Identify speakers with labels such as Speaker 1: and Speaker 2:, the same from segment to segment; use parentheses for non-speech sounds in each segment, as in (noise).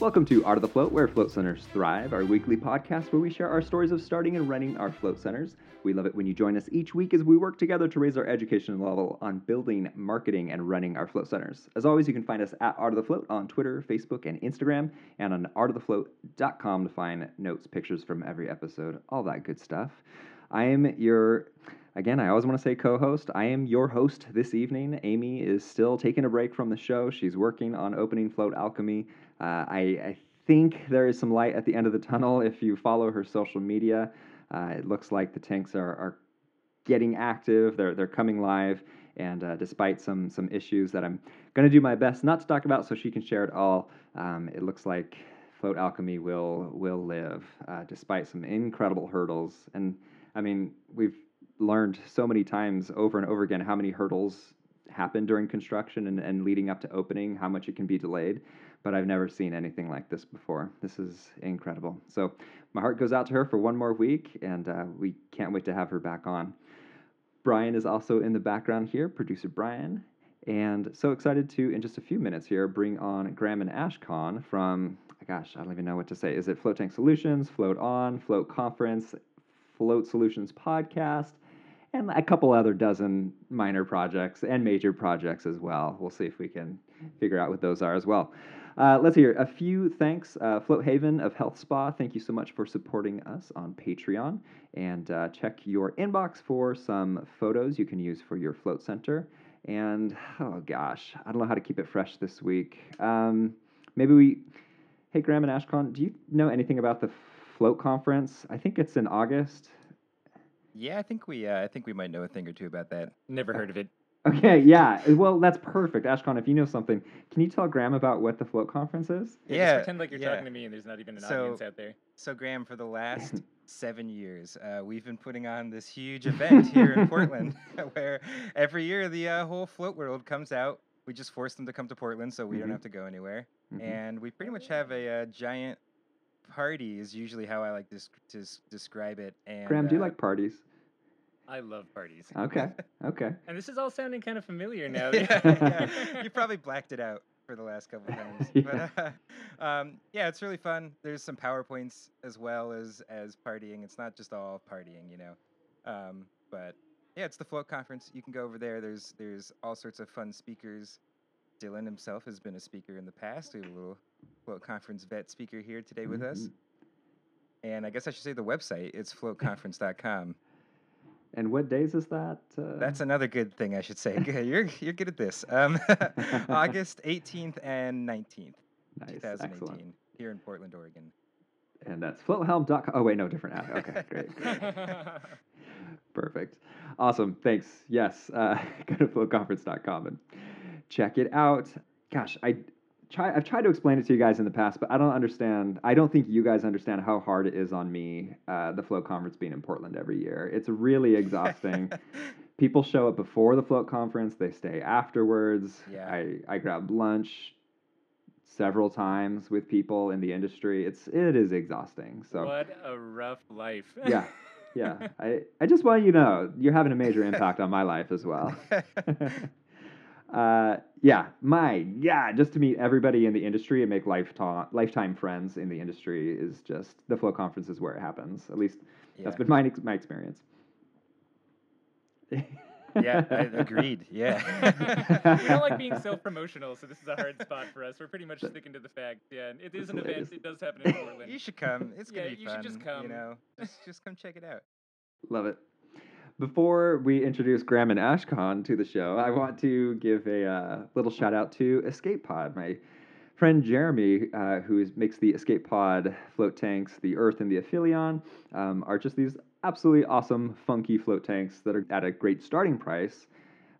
Speaker 1: Welcome to Art of the Float, where float centers thrive, our weekly podcast where we share our stories of starting and running our float centers. We love it when you join us each week as we work together to raise our education level on building, marketing, and running our float centers. As always, you can find us at Art of the Float on Twitter, Facebook, and Instagram, and on artofthefloat.com to find notes, pictures from every episode, all that good stuff. I am your, again, I always want to say co host. I am your host this evening. Amy is still taking a break from the show. She's working on opening Float Alchemy. Uh, I, I think there is some light at the end of the tunnel if you follow her social media. Uh, it looks like the tanks are, are getting active, they're, they're coming live. And uh, despite some, some issues that I'm going to do my best not to talk about so she can share it all, um, it looks like Float Alchemy will, will live uh, despite some incredible hurdles. And I mean, we've learned so many times over and over again how many hurdles happen during construction and, and leading up to opening, how much it can be delayed. But I've never seen anything like this before. This is incredible. So my heart goes out to her for one more week, and uh, we can't wait to have her back on. Brian is also in the background here, producer Brian. And so excited to, in just a few minutes here, bring on Graham and Ashkan from, gosh, I don't even know what to say. Is it Float Tank Solutions, Float On, Float Conference, Float Solutions podcast, and a couple other dozen minor projects and major projects as well. We'll see if we can figure out what those are as well. Uh, let's hear a few thanks. Uh, Float Haven of Health Spa, thank you so much for supporting us on Patreon. And uh, check your inbox for some photos you can use for your float center. And oh gosh, I don't know how to keep it fresh this week. Um, maybe we, hey Graham and Ashkan, do you know anything about the float conference? I think it's in August.
Speaker 2: Yeah, I think we uh, I think we might know a thing or two about that.
Speaker 3: Never heard of it.
Speaker 1: Okay, yeah. Well, that's perfect. Ashkan, if you know something, can you tell Graham about what the float conference is?
Speaker 3: Yeah,
Speaker 2: Yeah,
Speaker 3: just pretend like you're
Speaker 2: yeah.
Speaker 3: talking to me and there's not even an
Speaker 2: So-
Speaker 3: audience out there.
Speaker 2: So Graham, for the last (laughs) seven years, uh, we've been putting on this huge event here in Portland, (laughs) (laughs) where every year the uh, whole float world comes out. We just force them to come to Portland, so we
Speaker 1: Mhm.
Speaker 2: don't have to go anywhere.
Speaker 1: Mhm.
Speaker 2: And we pretty much have a, uh giant party. Is usually how I like to, to describe it. And
Speaker 1: Graham, do you
Speaker 2: uh,
Speaker 1: like parties?
Speaker 3: I love parties.
Speaker 1: Okay, (laughs) okay.
Speaker 3: And this is all sounding kind of familiar (laughs) now.
Speaker 2: yeah, (laughs) yeah. You probably blacked it out for the last couple times.
Speaker 1: Yeah.
Speaker 2: But uh, um, yeah, it's really fun. There's some powerpoints as well as as partying. It's not just all partying, you know. Um, but yeah, it's the float conference. You can go over there. There's there's all sorts of fun speakers. Dylan himself has been a speaker in the past. We have a little float conference vet speaker here today with us.
Speaker 1: Mhm.
Speaker 2: And I guess I should say the website. It's floatconference.com. (laughs)
Speaker 1: And what days is that? Uh,
Speaker 2: That's another good thing I should say. (laughs) You're you're good at this. Um, (laughs) August 18th and 19th,
Speaker 1: nice,
Speaker 2: 2018,
Speaker 1: excellent.
Speaker 2: here in Portland, Oregon.
Speaker 1: And that's floathelm.com. Oh, wait, no, different app. Okay, great. great. Perfect. Awesome. Thanks. Yes. Uh, go to floatconference.com and check it out. Gosh, I try I've tried to explain it to you guys in the past, but I don't understand. I don't think you guys understand how hard it is on me, uh, the float conference being in Portland every year. It's really exhausting. (laughs) People show up before the float conference, they stay afterwards.
Speaker 2: Yeah.
Speaker 1: I, I grab lunch several times with people in the industry. It's it is exhausting. So
Speaker 3: what a rough life.
Speaker 1: yeah. Yeah. (laughs) I, I just want you to know you're having a major impact on my life as well. (laughs) uh, yeah, my yeah, just to meet everybody in the industry and make lifetime lifetime friends in the industry is just the float conference is where it happens. At least that's been my my experience.
Speaker 2: yeah, I agreed. (laughs) Yeah.
Speaker 3: we don't like being self-promotional, (laughs) so this is a hard spot for us. We're pretty much sticking to the facts. Yeah, and it is an event.
Speaker 1: hilarious.
Speaker 3: It does happen in Portland.
Speaker 2: you should come. It's gonna
Speaker 3: Yeah,
Speaker 2: be
Speaker 3: you
Speaker 2: fun.
Speaker 3: should just come.
Speaker 2: You
Speaker 3: come.
Speaker 2: know, (laughs) just just come check it out.
Speaker 1: Love it. Before we introduce Graham and Ashkan to the show, I want to give a uh, little shout out to Escape Pod, my friend Jeremy, uh, who is, makes the Escape Pod float tanks, the Earth and the Aphelion, um, are just these absolutely awesome, funky float tanks that are at a great starting price,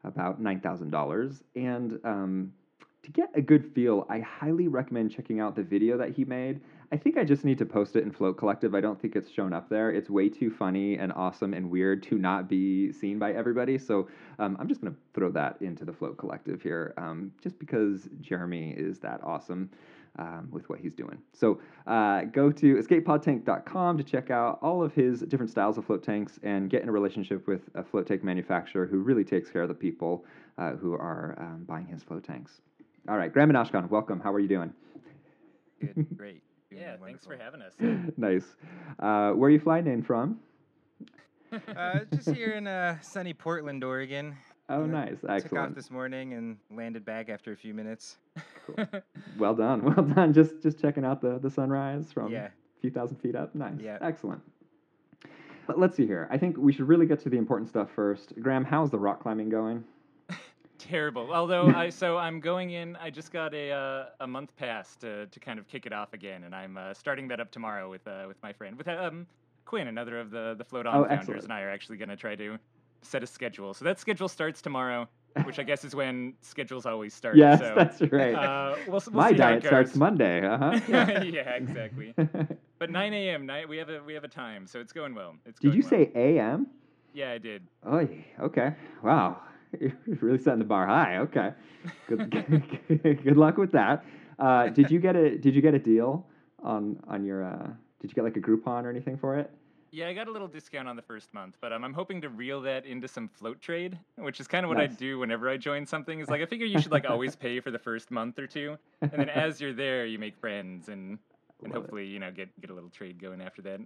Speaker 1: about $9,000. And um, to get a good feel, I highly recommend checking out the video that he made. I think I just need to post it in Float Collective. I don't think it's shown up there. It's way too funny and awesome and weird to not be seen by everybody. So um, I'm just going to throw that into the Float Collective here, um, just because Jeremy is that awesome um, with what he's doing. So uh, go to escapepodtank.com to check out all of his different styles of float tanks and get in a relationship with a float tank manufacturer who really takes care of the people uh, who are um, buying his float tanks. All right, Graham and Ashkan, welcome. How are you doing?
Speaker 2: Good, great.
Speaker 3: Yeah, thanks for having us. (laughs)
Speaker 1: nice. Uh, where are you flying in from? (laughs)
Speaker 2: Uh, just here in uh, sunny Portland, Oregon.
Speaker 1: Oh, nice.
Speaker 2: Took off
Speaker 1: Excellent.
Speaker 2: this morning and landed back after a few minutes. cool. (laughs)
Speaker 1: Well done. Well done. Just just checking out the, the sunrise from
Speaker 2: Yeah.
Speaker 1: a few thousand feet up. Nice.
Speaker 2: Yeah.
Speaker 1: Excellent. But let's see here. I think we should really get to the important stuff first. Graham, how's the rock climbing going?
Speaker 3: Terrible. Although I so I'm going in. I just got a uh, a month pass to to kind of kick it off again, and I'm uh, starting that up tomorrow with uh, with my friend with um Quinn, another of the the Float On
Speaker 1: Oh,
Speaker 3: founders,
Speaker 1: excellent.
Speaker 3: and I are actually going to try to set a schedule. So that schedule starts tomorrow, which I guess is when schedules always start.
Speaker 1: yes,
Speaker 3: so,
Speaker 1: that's right.
Speaker 3: Uh, we'll, we'll
Speaker 1: My diet starts. Monday. Uh-huh. (laughs)
Speaker 3: yeah, exactly. (laughs) But 9 a.m. night we have a we have a time, so it's going well. It's
Speaker 1: Did
Speaker 3: going
Speaker 1: you
Speaker 3: well.
Speaker 1: say AM?
Speaker 3: Yeah, I did.
Speaker 1: Oh, okay. Wow. You're (laughs) really setting the bar high. Okay. Good, (laughs) good luck with that. Uh, did you get a Did you get a deal on on your? Uh, did you get like a Groupon or anything for it?
Speaker 3: Yeah, I got a little discount on the first month, but um, I'm hoping to reel that into some float trade, which is kind of what I do whenever I join something. Is like I figure you should like always (laughs) pay for the first month or two, and then as you're there, you make friends and and
Speaker 1: Love it.
Speaker 3: hopefully you know get get a little trade going after that.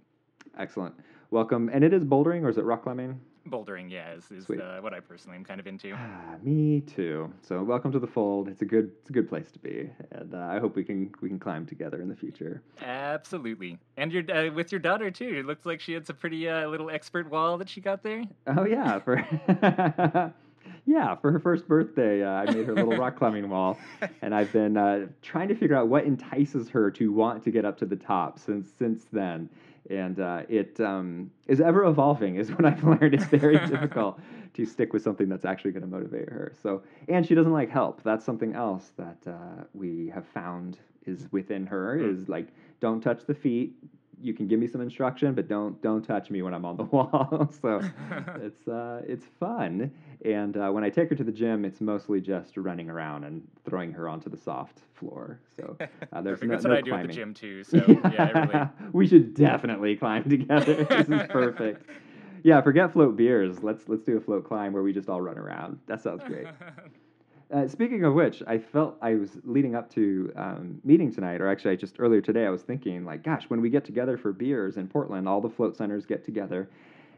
Speaker 1: Excellent. Welcome. And it is bouldering or is it rock climbing?
Speaker 3: Bouldering, yeah, is, is
Speaker 1: Sweet.
Speaker 3: uh, what I personally am kind of into.
Speaker 1: Ah, me too. So welcome to the fold. It's a good It's a good place to be, and uh, I hope we can we can climb together in the future.
Speaker 3: Absolutely, and your uh, with your daughter too. It looks like she had some pretty uh, little expert wall that she got there.
Speaker 1: Oh yeah, for (laughs) (laughs) yeah for her first birthday, uh, I made her little rock (laughs) climbing wall, and I've been uh, trying to figure out what entices her to want to get up to the top since since then, and uh, it um, is ever evolving. Is (laughs) what I've learned. It's very difficult to stick with something that's actually going to motivate her. So, and she doesn't like help. That's something else that uh, we have found is within her.
Speaker 3: Hmm.
Speaker 1: Is like don't touch the feet. You can give me some instruction, but don't don't touch me when I'm on the (laughs) wall. (laughs) so (laughs) it's uh, it's fun. And uh, when I take her to the gym, it's mostly just running around and throwing her onto the soft floor. So uh, there's no,
Speaker 3: That's what
Speaker 1: no
Speaker 3: I do at the gym too. So yeah, I relate.
Speaker 1: we should definitely climb together. this is perfect. Yeah, forget float beers. Let's let's do a float climb where we just all run around. That sounds great. Uh, speaking of which, I felt I was leading up to um, meeting tonight, or actually, just earlier today, I was thinking like, gosh, when we get together for beers in Portland, all the float centers get together,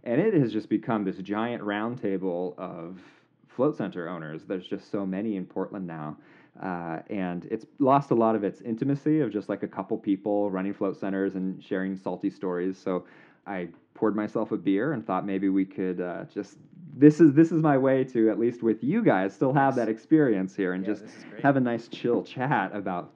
Speaker 1: and it has just become this giant round table of float center owners. There's just so many in Portland now. Uh, and it's lost a lot of its intimacy of just like a couple people running float centers and sharing salty stories. So I poured myself a beer and thought maybe we could uh, just this is this is my way to at least with you guys still have that experience here and
Speaker 2: Yeah,
Speaker 1: just
Speaker 2: this is great.
Speaker 1: have a nice chill chat about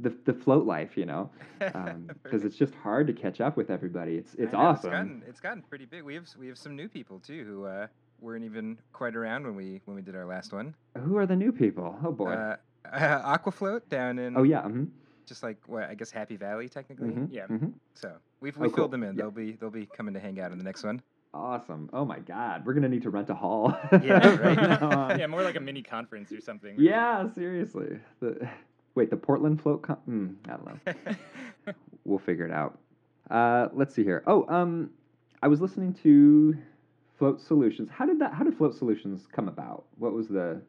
Speaker 1: the the float life, you know, (laughs) because
Speaker 2: Perfect.
Speaker 1: it's just hard to catch up with everybody. It's it's
Speaker 2: know,
Speaker 1: awesome.
Speaker 2: It's gotten, it's gotten pretty big. We have we have some new people too who uh, weren't even quite around when we when we did our last one.
Speaker 1: Who are the new people? Oh boy.
Speaker 2: Uh, uh, Aquafloat down in
Speaker 1: oh yeah. hmm
Speaker 2: just like what I guess Happy Valley technically.
Speaker 1: hmm
Speaker 3: Yeah.
Speaker 1: hmm
Speaker 2: So we've
Speaker 1: Oh,
Speaker 2: we
Speaker 1: cool.
Speaker 2: filled them in.
Speaker 1: Yeah.
Speaker 2: They'll be they'll be coming to hang out in the next one.
Speaker 1: Awesome. Oh my God. We're gonna need to rent a hall.
Speaker 2: Yeah, right.
Speaker 1: now (laughs)
Speaker 3: yeah, more like a mini conference or something.
Speaker 1: Yeah, seriously. The, wait, the Portland float. Com- mm, I don't know. (laughs) We'll figure it out. Uh, let's see here. Oh, um, I was listening to Float Solutions. How did that? How did Float Solutions come about? What was the?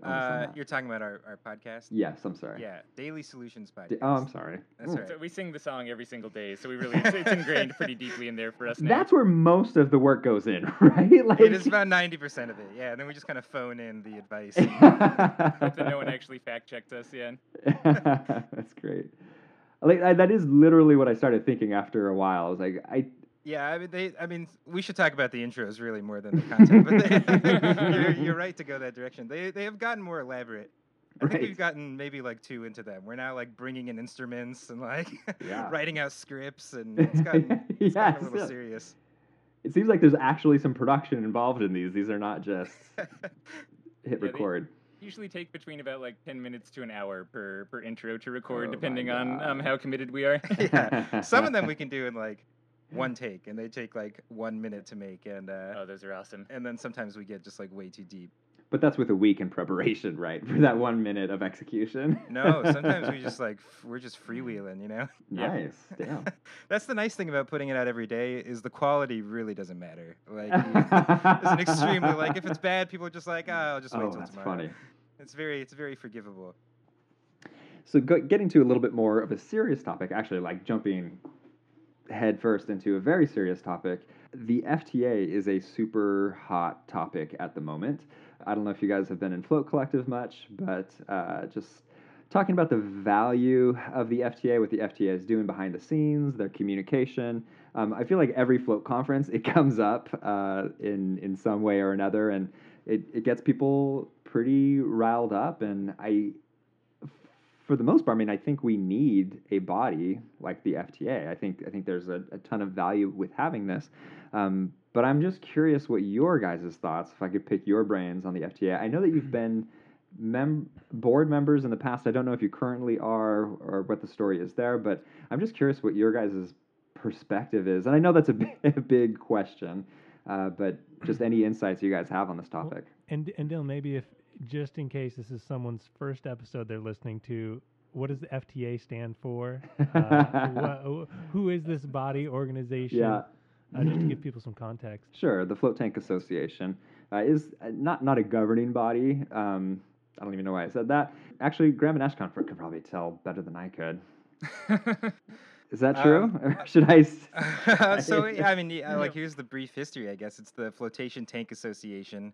Speaker 1: The onus on
Speaker 2: Uh, you're talking about our, our podcast.
Speaker 1: yes, I'm sorry.
Speaker 2: Yeah, Daily Solutions podcast.
Speaker 1: D- oh, I'm sorry.
Speaker 2: That's
Speaker 1: Mm.
Speaker 2: all right.
Speaker 3: So we sing the song every single day, so we really it's, it's ingrained pretty deeply in there for us now.
Speaker 1: That's where most of the work goes in, (laughs) right? Like
Speaker 2: It is about ninety percent of it. Yeah, and then we just kind of phone in the advice. (laughs)
Speaker 3: Hope that no one actually fact checked us. Yeah. (laughs)
Speaker 1: That's great. Like I, that is literally what I started thinking after a while. I was like, I
Speaker 2: Yeah, I mean, they. I mean, we should talk about the intros really more than the content. But they, (laughs) you're, you're right to go that direction. They they have gotten more elaborate. I think we've gotten maybe like two into them. We're now like bringing in instruments and like
Speaker 1: Yeah. (laughs)
Speaker 2: writing out scripts, and (laughs) it's gotten, it's gotten a little
Speaker 1: yeah.
Speaker 2: serious.
Speaker 1: it seems like there's actually some production involved in these. These are not just hit
Speaker 3: they-
Speaker 1: record.
Speaker 3: Usually take between about like ten minutes to an hour per per intro to record,
Speaker 1: Oh
Speaker 3: depending on um, how committed we are.
Speaker 2: yeah, some of them we can do in like one take, and they take like one minute to make, and uh,
Speaker 3: oh, those are awesome.
Speaker 2: and then sometimes we get just like way too deep.
Speaker 1: But that's with a week in preparation, right? (laughs) For that one minute of execution. (laughs)
Speaker 2: No, sometimes we (laughs) just like f- we're just freewheeling, you know.
Speaker 3: Yeah.
Speaker 1: nice. Damn.
Speaker 2: That's the nice thing about putting it out every day is the quality really doesn't matter. Like it's an extremely like if it's bad, people are just like, ah, I'll just wait
Speaker 1: oh,
Speaker 2: till
Speaker 1: that's
Speaker 2: tomorrow.
Speaker 1: funny.
Speaker 2: It's very it's very forgivable.
Speaker 1: So go, getting to a little bit more of a serious topic, actually, like jumping head first into a very serious topic. The FTA is a super hot topic at the moment. I don't know if you guys have been in Float Collective much, but uh, just talking about the value of the FTA, what the FTA is doing behind the scenes, their communication. Um, I feel like every float conference it (laughs) comes up uh, in in some way or another, and it, it gets people pretty riled up. And I, for the most part, I mean, I think we need a body like the FTA. I think I think there's a, a ton of value with having this. Um, but I'm just curious what your guys' thoughts, if I could pick your brains on the FTA. I know that you've been mem- board members in the past. I don't know if you currently are or what the story is there, but I'm just curious what your guys' perspective is. And I know that's a (laughs) big, a big question, uh, but just any insights you guys have on this topic.
Speaker 4: And and Dylan, maybe if just in case this is someone's first episode they're listening to, what does the FTA stand for? Uh, (laughs) wha- who is this body organization?
Speaker 1: Yeah.
Speaker 4: Uh, just to give people some context.
Speaker 1: Sure, the Float Tank Association uh, is uh, not not a governing body. Um, I don't even know why I said that. Actually, Graham and Ashkan could probably tell better than I could. (laughs) Is that true?
Speaker 2: Um,
Speaker 1: or (laughs) should I? s-
Speaker 2: so yeah, I mean, yeah, like here's the brief history. I guess it's the Flotation Tank Association.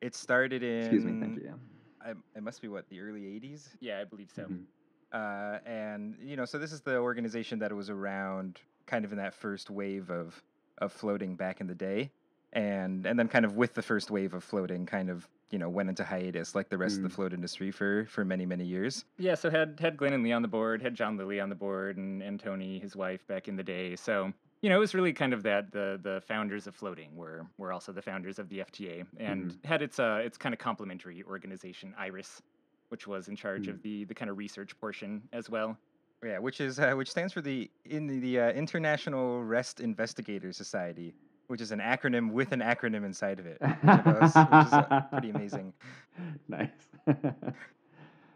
Speaker 2: It started in.
Speaker 1: Excuse me, thank you. Yeah.
Speaker 2: I, it must be what the early '80s.
Speaker 3: Yeah, I believe so.
Speaker 1: Mhm.
Speaker 2: uh, and you know, so this is the organization that was around kind of in that first wave of of floating back in the day, and and then kind of with the first wave of floating, kind of you know went into hiatus like the rest of the
Speaker 1: Mm.
Speaker 2: float industry for for many many years.
Speaker 3: Yeah, so had had Glenn and Lee on the board, had John Lilly on the board, and, and Toni, his wife, back in the day. So you know, it was really kind of that the the founders of floating were were also the founders of the FTA, and had its uh its kind of complementary organization, Iris, which was in charge
Speaker 1: Mm.
Speaker 3: of the the kind of research portion as well.
Speaker 2: Yeah, which is uh, which stands for the in the, the uh, International Rest Investigator Society, which is an acronym with an acronym inside of it, which, was- which is uh, pretty amazing. (laughs)
Speaker 1: nice. (laughs)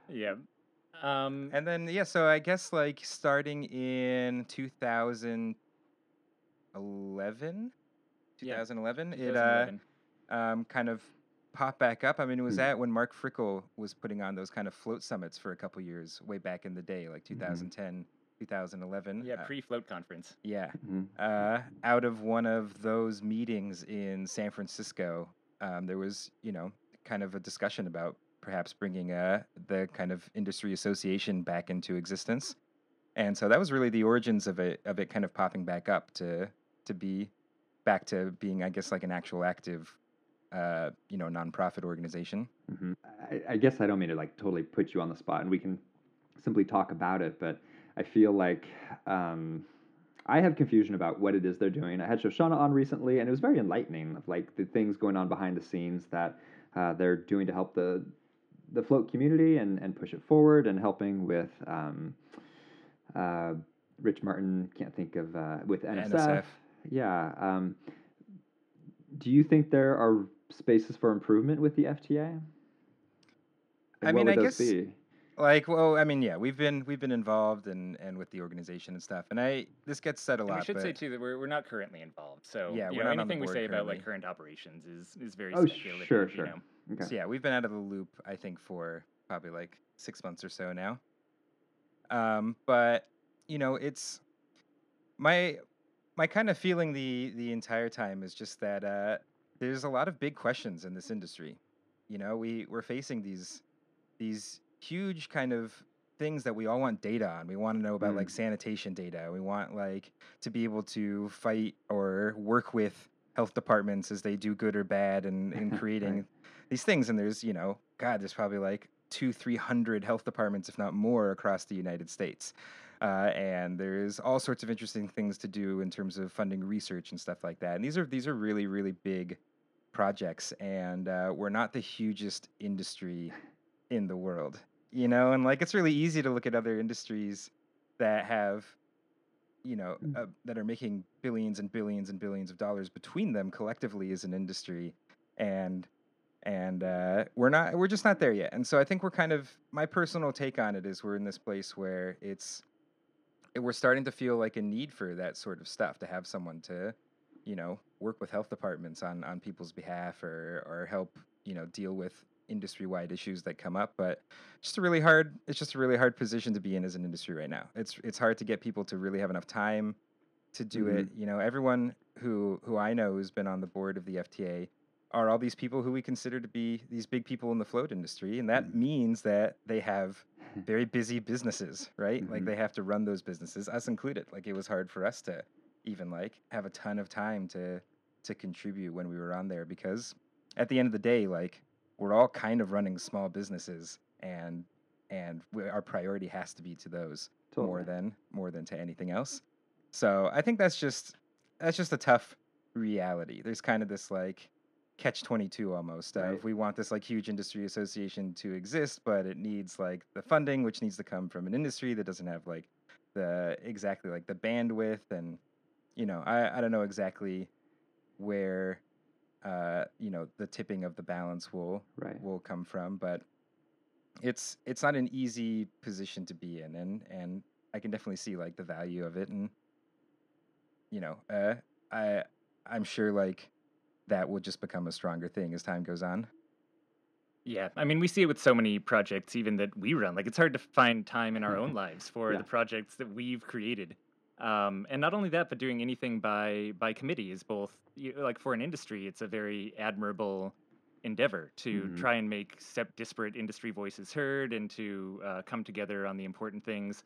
Speaker 3: Yeah. Um,
Speaker 2: And then yeah, so I guess like starting in 2011,
Speaker 3: Yeah,
Speaker 2: 2011, it uh, um, kind of popped back up. I mean, it was at when Mark Frickel was putting on those kind of float summits for a couple years, way back in the day, like 2010, 2011.
Speaker 3: yeah,
Speaker 2: uh,
Speaker 3: pre-float conference.
Speaker 2: yeah.
Speaker 1: Mhm.
Speaker 2: Uh, out of one of those meetings in San Francisco, um, there was, you know, kind of a discussion about perhaps bringing uh, the kind of industry association back into existence. And so that was really the origins of it, of it kind of popping back up to to be back to being, I guess, like an actual active, uh, you know, nonprofit organization.
Speaker 1: Mhm. I, I guess I don't mean to like totally put you on the spot, and we can simply talk about it. But I feel like um, I have confusion about what it is they're doing. I had Shoshana on recently, and it was very enlightening of like the things going on behind the scenes that uh, they're doing to help the the float community and, and push it forward, and helping with um, uh, Rich Martin. Can't think of uh, with NSF.
Speaker 2: NSF.
Speaker 1: Yeah. Um, do you think there are spaces for improvement with the FTA? And
Speaker 2: I
Speaker 1: what
Speaker 2: mean,
Speaker 1: would
Speaker 2: I
Speaker 1: those
Speaker 2: guess-
Speaker 1: be?
Speaker 2: Like, well, I mean, yeah, we've been we've been involved and and with the organization and stuff. And I this gets said a
Speaker 3: And
Speaker 2: lot.
Speaker 3: we should say too that we're, we're not currently involved. So
Speaker 2: Yeah,
Speaker 3: you
Speaker 2: we're
Speaker 3: know,
Speaker 2: not on the
Speaker 3: anything we
Speaker 2: board
Speaker 3: say about like current operations is is very
Speaker 1: Oh,
Speaker 3: speculative.
Speaker 1: sure,
Speaker 3: you
Speaker 1: sure.
Speaker 3: know.
Speaker 1: Okay.
Speaker 2: So yeah, we've been out of the loop, I think, for probably like six months or so now. Um, but you know, it's my my kind of feeling the the entire time is just that uh, there's a lot of big questions in this industry. You know, we we're facing these these huge kind of things that we all want data on. We want to know about like
Speaker 1: Mm.
Speaker 2: sanitation data. We want like to be able to fight or work with health departments as they do good or bad and in (laughs)
Speaker 1: Right.
Speaker 2: creating these things and there's you know god there's probably like two three hundred health departments if not more across the united states uh, and there's all sorts of interesting things to do in terms of funding research and stuff like that and these are these are really really big projects and uh, we're not the hugest industry in the world you know and like it's really easy to look at other industries that have you know
Speaker 1: Mm.
Speaker 2: uh, that are making billions and billions and billions of dollars between them collectively as an industry and and uh, we're not we're just not there yet and so i think we're kind of my personal take on it is we're in this place where it's it- we're starting to feel like a need for that sort of stuff to have someone to you know work with health departments on on people's behalf or or help you know deal with industry-wide issues that come up, but just a really hard. It's just a really hard position to be in as an industry right now. It's it's hard to get people to really have enough time to do
Speaker 1: Mhm.
Speaker 2: it. You know, everyone who who I know who's been on the board of the FTA are all these people who we consider to be these big people in the float industry, and that
Speaker 1: Mhm.
Speaker 2: means that they have (laughs) very busy businesses, right? Like
Speaker 1: Mhm.
Speaker 2: they have to run those businesses, us included. Like it was hard for us to even like have a ton of time to to contribute when we were on there because at the end of the day, like we're all kind of running small businesses and and we, our priority has to be to those more than more than to anything else. So I think that's just that's just a tough reality. There's kind of this like catch 22 almost
Speaker 1: Right.
Speaker 2: of we want this like huge industry association to exist but it needs like the funding which needs to come from an industry that doesn't have like the exactly like the bandwidth and you know i, I don't know exactly where uh you know the tipping of the balance will
Speaker 1: Right.
Speaker 2: will come from but it's it's not an easy position to be in and and i can definitely see like the value of it and you know uh i i'm sure like that will just become a stronger thing as time goes on
Speaker 3: Yeah, I mean, we see it with so many projects, even that we run. Like, it's hard to find time in our own (laughs) lives for
Speaker 1: Yeah.
Speaker 3: the projects that we've created. Um, and not only that, but doing anything by by committee is both you, like for an industry, it's a very admirable endeavor to
Speaker 1: Mhm.
Speaker 3: try and make sep- disparate industry voices heard and to uh, come together on the important things.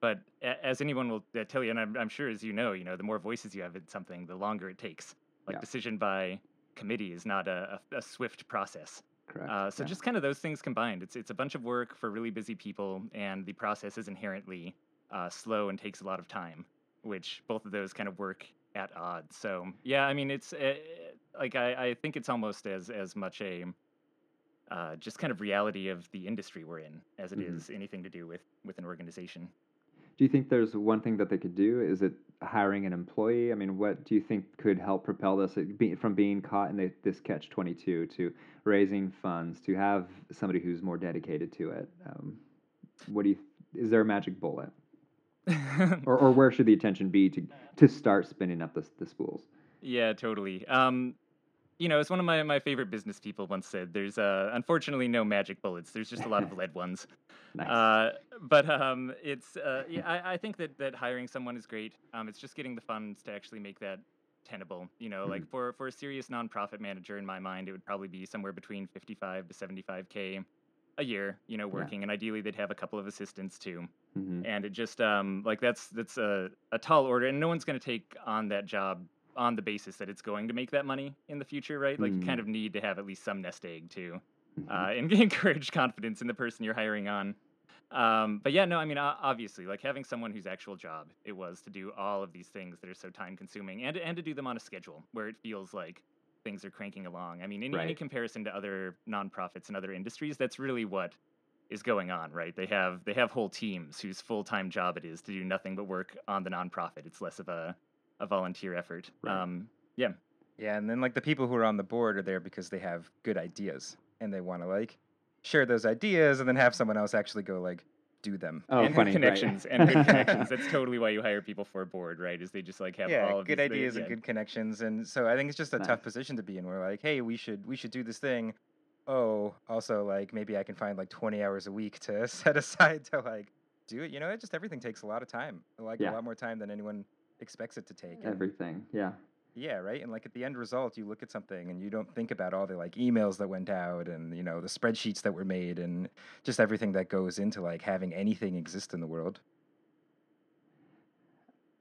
Speaker 3: But a- as anyone will uh, tell you, and I'm, I'm sure as you know, you know, the more voices you have in something, the longer it takes. Like
Speaker 1: Yeah.
Speaker 3: decision by committee is not a, a, a swift process.
Speaker 1: Correct.
Speaker 3: Uh, so
Speaker 1: yeah.
Speaker 3: just kind of those things combined. It's it's a bunch of work for really busy people, and the process is inherently uh, slow and takes a lot of time, which both of those kind of work at odds. So yeah, I mean, it's uh, like I, I think it's almost as as much a uh, just kind of reality of the industry we're in as it is
Speaker 1: Mhm.
Speaker 3: anything to do with with an organization.
Speaker 1: Do you think there's one thing that they could do? Is it hiring an employee? I mean, what do you think could help propel this be, from being caught in the, this catch 22 to raising funds to have somebody who's more dedicated to it? Um, what do you? Is there a magic bullet, (laughs) or, or where should the attention be to to start spinning up the the spools?
Speaker 3: Yeah, totally. Um, you know, as one of my, my favorite business people once said, there's uh, unfortunately no magic bullets. There's just a lot of (laughs) lead ones.
Speaker 1: Nice.
Speaker 3: Uh, but um, it's uh, yeah, I, I think that, that hiring someone is great. Um, it's just getting the funds to actually make that tenable. You know, like for for a serious nonprofit manager, in my mind, it would probably be somewhere between 55 to 75k a year. You know,
Speaker 1: Yeah.
Speaker 3: working, and ideally they'd have a couple of assistants too
Speaker 1: hmm
Speaker 3: and it just um like that's that's a, a tall order and no one's going to take on that job on the basis that it's going to make that money in the future right like you kind
Speaker 1: Mm.
Speaker 3: of need to have at least some nest egg to
Speaker 1: hmm
Speaker 3: uh, (laughs) and encourage confidence in the person you're hiring on um but yeah no i mean obviously like having someone whose actual job it was to do all of these things that are so time consuming and and to do them on a schedule where it feels like things are cranking along i mean in any comparison to other nonprofits and other industries that's really what is going on, right? They have they have whole teams whose full time job it is to do nothing but work on the nonprofit. It's less of a a volunteer effort.
Speaker 1: Right.
Speaker 3: Um, yeah,
Speaker 2: Yeah, and then like the people who are on the board are there because they have good ideas and they want to like share those ideas and then have someone else actually go like do them.
Speaker 1: Oh,
Speaker 3: and
Speaker 1: funny.
Speaker 3: good
Speaker 1: right.
Speaker 3: connections and good connections. That's totally why you hire people for a board, right? Is they just like have
Speaker 2: yeah,
Speaker 3: all of
Speaker 2: good
Speaker 3: these, they-
Speaker 2: ideas and
Speaker 3: yeah.
Speaker 2: good connections, and so I think it's just a
Speaker 1: Nice.
Speaker 2: tough position to be in. We're like, hey, we should we should do this thing. Oh, also like maybe I can find like 20 hours a week to (laughs) set aside to like do it. You know, it just everything takes a lot of time, like
Speaker 1: Yeah.
Speaker 2: a lot more time than anyone expects it to take. and-
Speaker 1: Everything. Yeah.
Speaker 2: Yeah, right. And like at the end result, you look at something and you don't think about all the like emails that went out and you know the spreadsheets that were made and just everything that goes into like having anything exist in the world.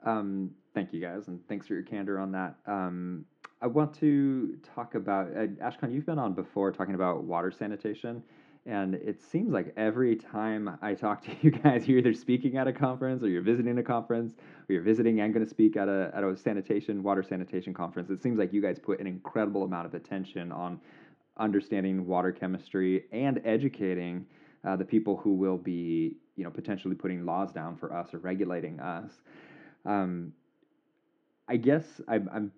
Speaker 1: Um, thank you guys, and thanks for your candor on that. Um, I want to talk about uh, Ashkan. You've been on before talking about water sanitation, and it seems like every time I talk to (laughs) you guys, you're either speaking at a conference, or you're visiting a conference, or you're visiting and going to speak at a at a sanitation water sanitation conference. It seems like you guys put an incredible amount of attention on understanding water chemistry and educating uh, the people who will be, you know, potentially putting laws down for us or regulating us. Um, I guess I'm, I'm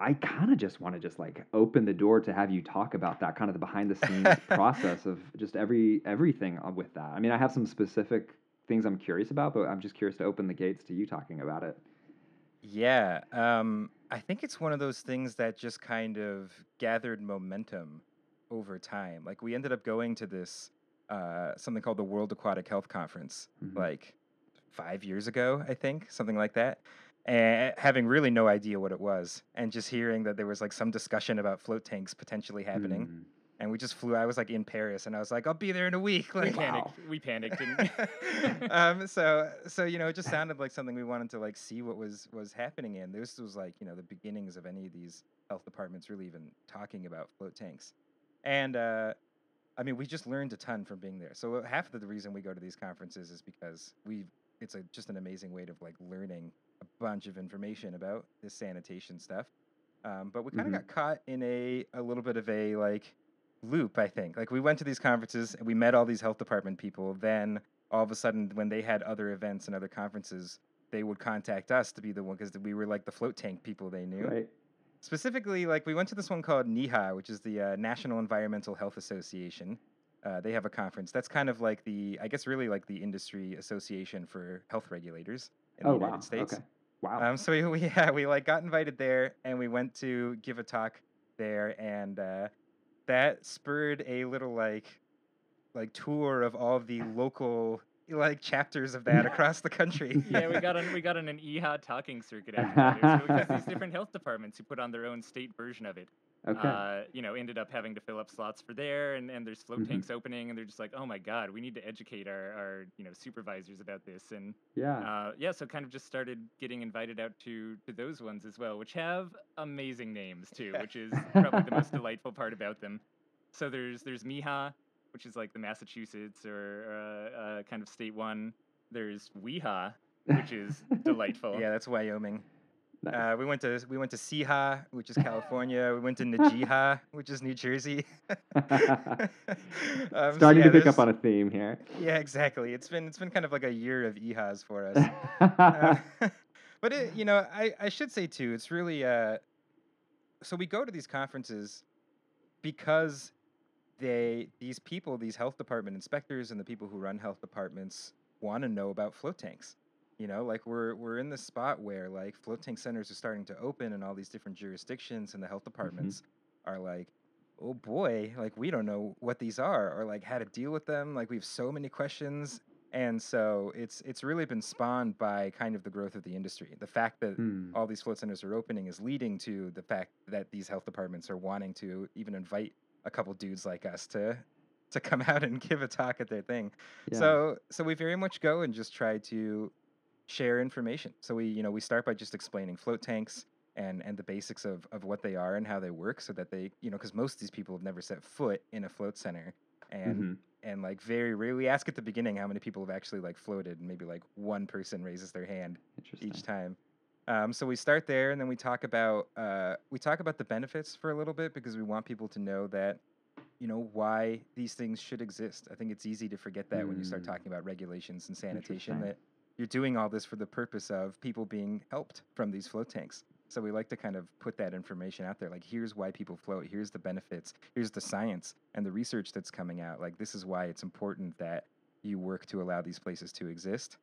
Speaker 1: I kind of just want to just like open the door to have you talk about that kind of the behind the scenes (laughs) process of just every everything with that. I mean, I have some specific things I'm curious about, but I'm just curious to open the gates to you talking about it.
Speaker 2: Yeah, um, I think it's one of those things that just kind of gathered momentum over time. Like we ended up going to this uh, something called the World Aquatic Health Conference,
Speaker 1: Mhm.
Speaker 2: like five years ago, I think, something like that. And having really no idea what it was, and just hearing that there was like some discussion about float tanks potentially happening,
Speaker 1: Mm.
Speaker 2: and we just flew. I was like in Paris, and I was like, "I'll be there in a week." (laughs)
Speaker 3: Like, We
Speaker 2: Like,
Speaker 3: panicked. We panicked. And (laughs)
Speaker 2: um, so so you know, it just sounded like something we wanted to like see what was was happening in. This was like you know the beginnings of any of these health departments really even talking about float tanks, and uh, I mean we just learned a ton from being there. So half of the reason we go to these conferences is because we it's a just an amazing way of like learning a bunch of information about this sanitation stuff. Um, but we kind of
Speaker 1: Mhm.
Speaker 2: got caught in a a little bit of a like loop, I think. Like we went to these conferences and we met all these health department people. Then all of a sudden, when they had other events and other conferences, they would contact us to be the one because we were like the float tank people they knew.
Speaker 1: Right.
Speaker 2: Specifically, like we went to this one called NEHA, which is the uh, National Environmental Health Association. Uh, they have a conference. That's kind of like the, I guess, really like the industry association for health regulators in
Speaker 1: oh
Speaker 2: the
Speaker 1: wow.
Speaker 2: United States.
Speaker 1: Okay. Wow.
Speaker 2: Um, so we, (laughs) we yeah we like got invited there and we went to give a talk there and uh, that spurred a little like like tour of all the (laughs) local like chapters of that across the country. (laughs)
Speaker 3: yeah, we got on we got on an EHA talking circuit after that. It was- Because these different health departments who put on their own state version of it,
Speaker 1: okay.
Speaker 3: uh, you know, ended up having to fill up slots for there, and, and there's float
Speaker 1: Mhm.
Speaker 3: tanks opening, and they're just like, oh my god, we need to educate our, our you know supervisors about this, and
Speaker 1: yeah.
Speaker 3: uh, yeah, so kind of just started getting invited out to to those ones as well, which have amazing names (laughs) too, which is probably the most (laughs) delightful part about them. So there's there's MIHA, which is like the Massachusetts or uh, uh, kind of state one. There's WEHA, which is (laughs) delightful.
Speaker 2: yeah, that's Wyoming.
Speaker 1: Nice.
Speaker 2: Uh, we went to we went to Siha, which is California. we went to Najiha, (laughs) which is New Jersey. (laughs) (laughs) Um, so
Speaker 1: Starting
Speaker 2: yeah,
Speaker 1: to pick up on a theme here.
Speaker 2: Yeah, exactly. It's been it's been kind of like a year of EHAs for us. Uh, but it, you know, I, I should say too, it's really uh, so we go to these conferences because they these people, these health department inspectors and the people who run health departments want to know about float tanks. You know, like we're we're in this spot where like float tank centers are starting to open in all these different jurisdictions, and the health departments are like, oh boy, like we don't know what these are or like how to deal with them. Like we have so many questions, and so it's it's really been spawned by kind of the growth of the industry. The fact that
Speaker 1: Hmm.
Speaker 2: all these float centers are opening is leading to the fact that these health departments are wanting to even invite a couple dudes like us to to come (laughs) out and give a talk at their thing.
Speaker 1: Yeah.
Speaker 2: So so we very much go and just try to share information. So we you know we start by just explaining float tanks and and the basics of of what they are and how they work, so that they you know because most of these people have never set foot in a float center and
Speaker 1: Mhm.
Speaker 2: and like very rarely we ask at the beginning how many people have actually like floated and maybe like one person raises their hand each time. Um, so we start there, and then we talk about uh, we talk about the benefits for a little bit because we want people to know that you know why these things should exist. I think it's easy to forget that when you start
Speaker 1: Mm.
Speaker 2: talking about regulations and sanitation that you're doing all this for the purpose of people being helped from these float tanks. So we like to kind of put that information out there. Like, here's why people float. Here's the benefits. Here's the science and the research that's coming out. Like, this is why it's important that you work to allow these places to exist.